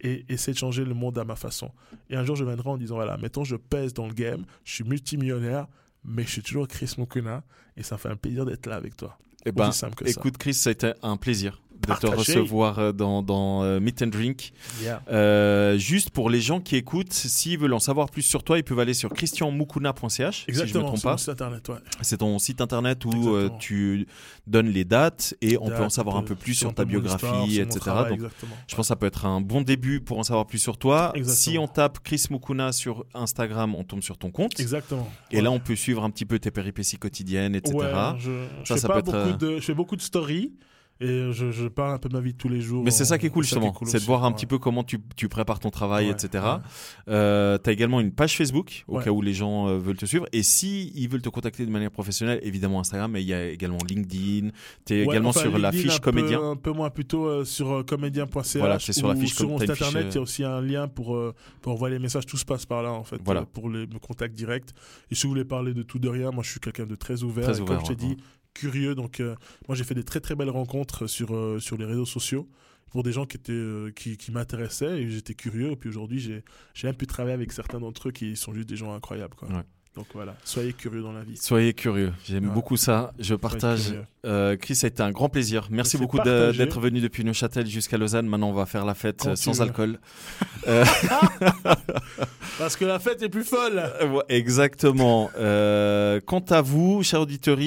et essayer de changer le monde à ma façon. Et un jour, je viendrai en disant, voilà, mettons, je pèse dans le game, je suis multimillionnaire, mais je suis toujours Chris Mokuna et ça me fait un plaisir d'être là avec toi. Eh ben, Aussi simple que ça. écoute, Chris, ça a été un plaisir de te recevoir euh, dans, dans euh, Meet and Drink. Yeah. Euh, juste pour les gens qui écoutent, s'ils veulent en savoir plus sur toi, ils peuvent aller sur christianmukuna.ch. Si je me Exactement, trompe pas. ouais. C'est ton site internet où Exactement. tu donnes les dates et on peut en savoir un peu plus sur ta histoire, biographie, etc. travail, Donc, exactement. je pense que ça peut être un bon début pour en savoir plus sur toi. Exactement. Si on tape Chris Mukuna sur Instagram, on tombe sur ton compte. Exactement. Et là, on peut suivre un petit peu tes péripéties quotidiennes, etc. Ouais, je, je Ça, fais ça pas peut être, beaucoup de, je fais beaucoup de stories et je, je parle un peu de ma vie de tous les jours. Mais c'est ça qui est cool justement, cool c'est de voir un ouais. petit peu comment tu, tu prépares ton travail, Ouais, etc. ouais. Euh, tu as également une page Facebook au cas où les gens euh, veulent te suivre. Et si ils veulent te contacter de manière professionnelle, évidemment Instagram, mais il y a également LinkedIn. Tu es également enfin, sur la fiche un peu- comédien. Un peu moins plutôt euh, sur euh, comédien.ch. Voilà, c'est sur la fiche Sur mon site internet, euh, il y a aussi un lien pour, euh, pour envoyer les messages. Tout se passe par là, en fait, Voilà. euh, pour les, contacts directs. Et si vous voulez parler de tout, de rien, moi, je suis quelqu'un de très ouvert. Très ouvert, comme je t'ai dit, curieux. Donc, euh, moi, j'ai fait des très très belles rencontres sur, euh, sur les réseaux sociaux pour des gens qui, étaient, euh, qui, qui m'intéressaient et j'étais curieux. Et puis aujourd'hui, j'ai j'ai même pu travailler avec certains d'entre eux qui sont juste des gens incroyables. Quoi. Donc voilà, soyez curieux dans la vie. Soyez curieux, j'aime Ouais. beaucoup ça, je partage. Euh, Chris, ça a été un grand plaisir. Merci beaucoup d'être venu depuis Neuchâtel jusqu'à Lausanne. Maintenant, on va faire la fête Quand euh, sans alcool. Parce que la fête est plus folle Euh, Exactement. Euh, quant à vous, chers auditeurs,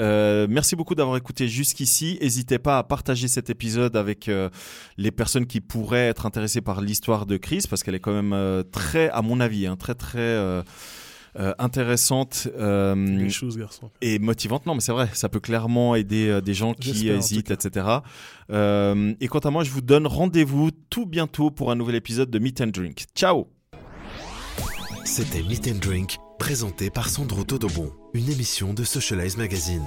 euh, merci beaucoup d'avoir écouté jusqu'ici. N'hésitez pas à partager cet épisode avec euh, les personnes qui pourraient être intéressées par l'histoire de Chris, parce qu'elle est quand même euh, très, à mon avis, hein, très très euh, intéressante euh, Les choses, garçon. et motivante. Non, mais c'est vrai, ça peut clairement aider euh, des gens qui hésitent, etc. Euh, et quant à moi, je vous donne rendez-vous tout bientôt pour un nouvel épisode de Meet and Drink. Ciao C'était Meet and Drink, présenté par Sandro Todobon, une émission de Socialize Magazine.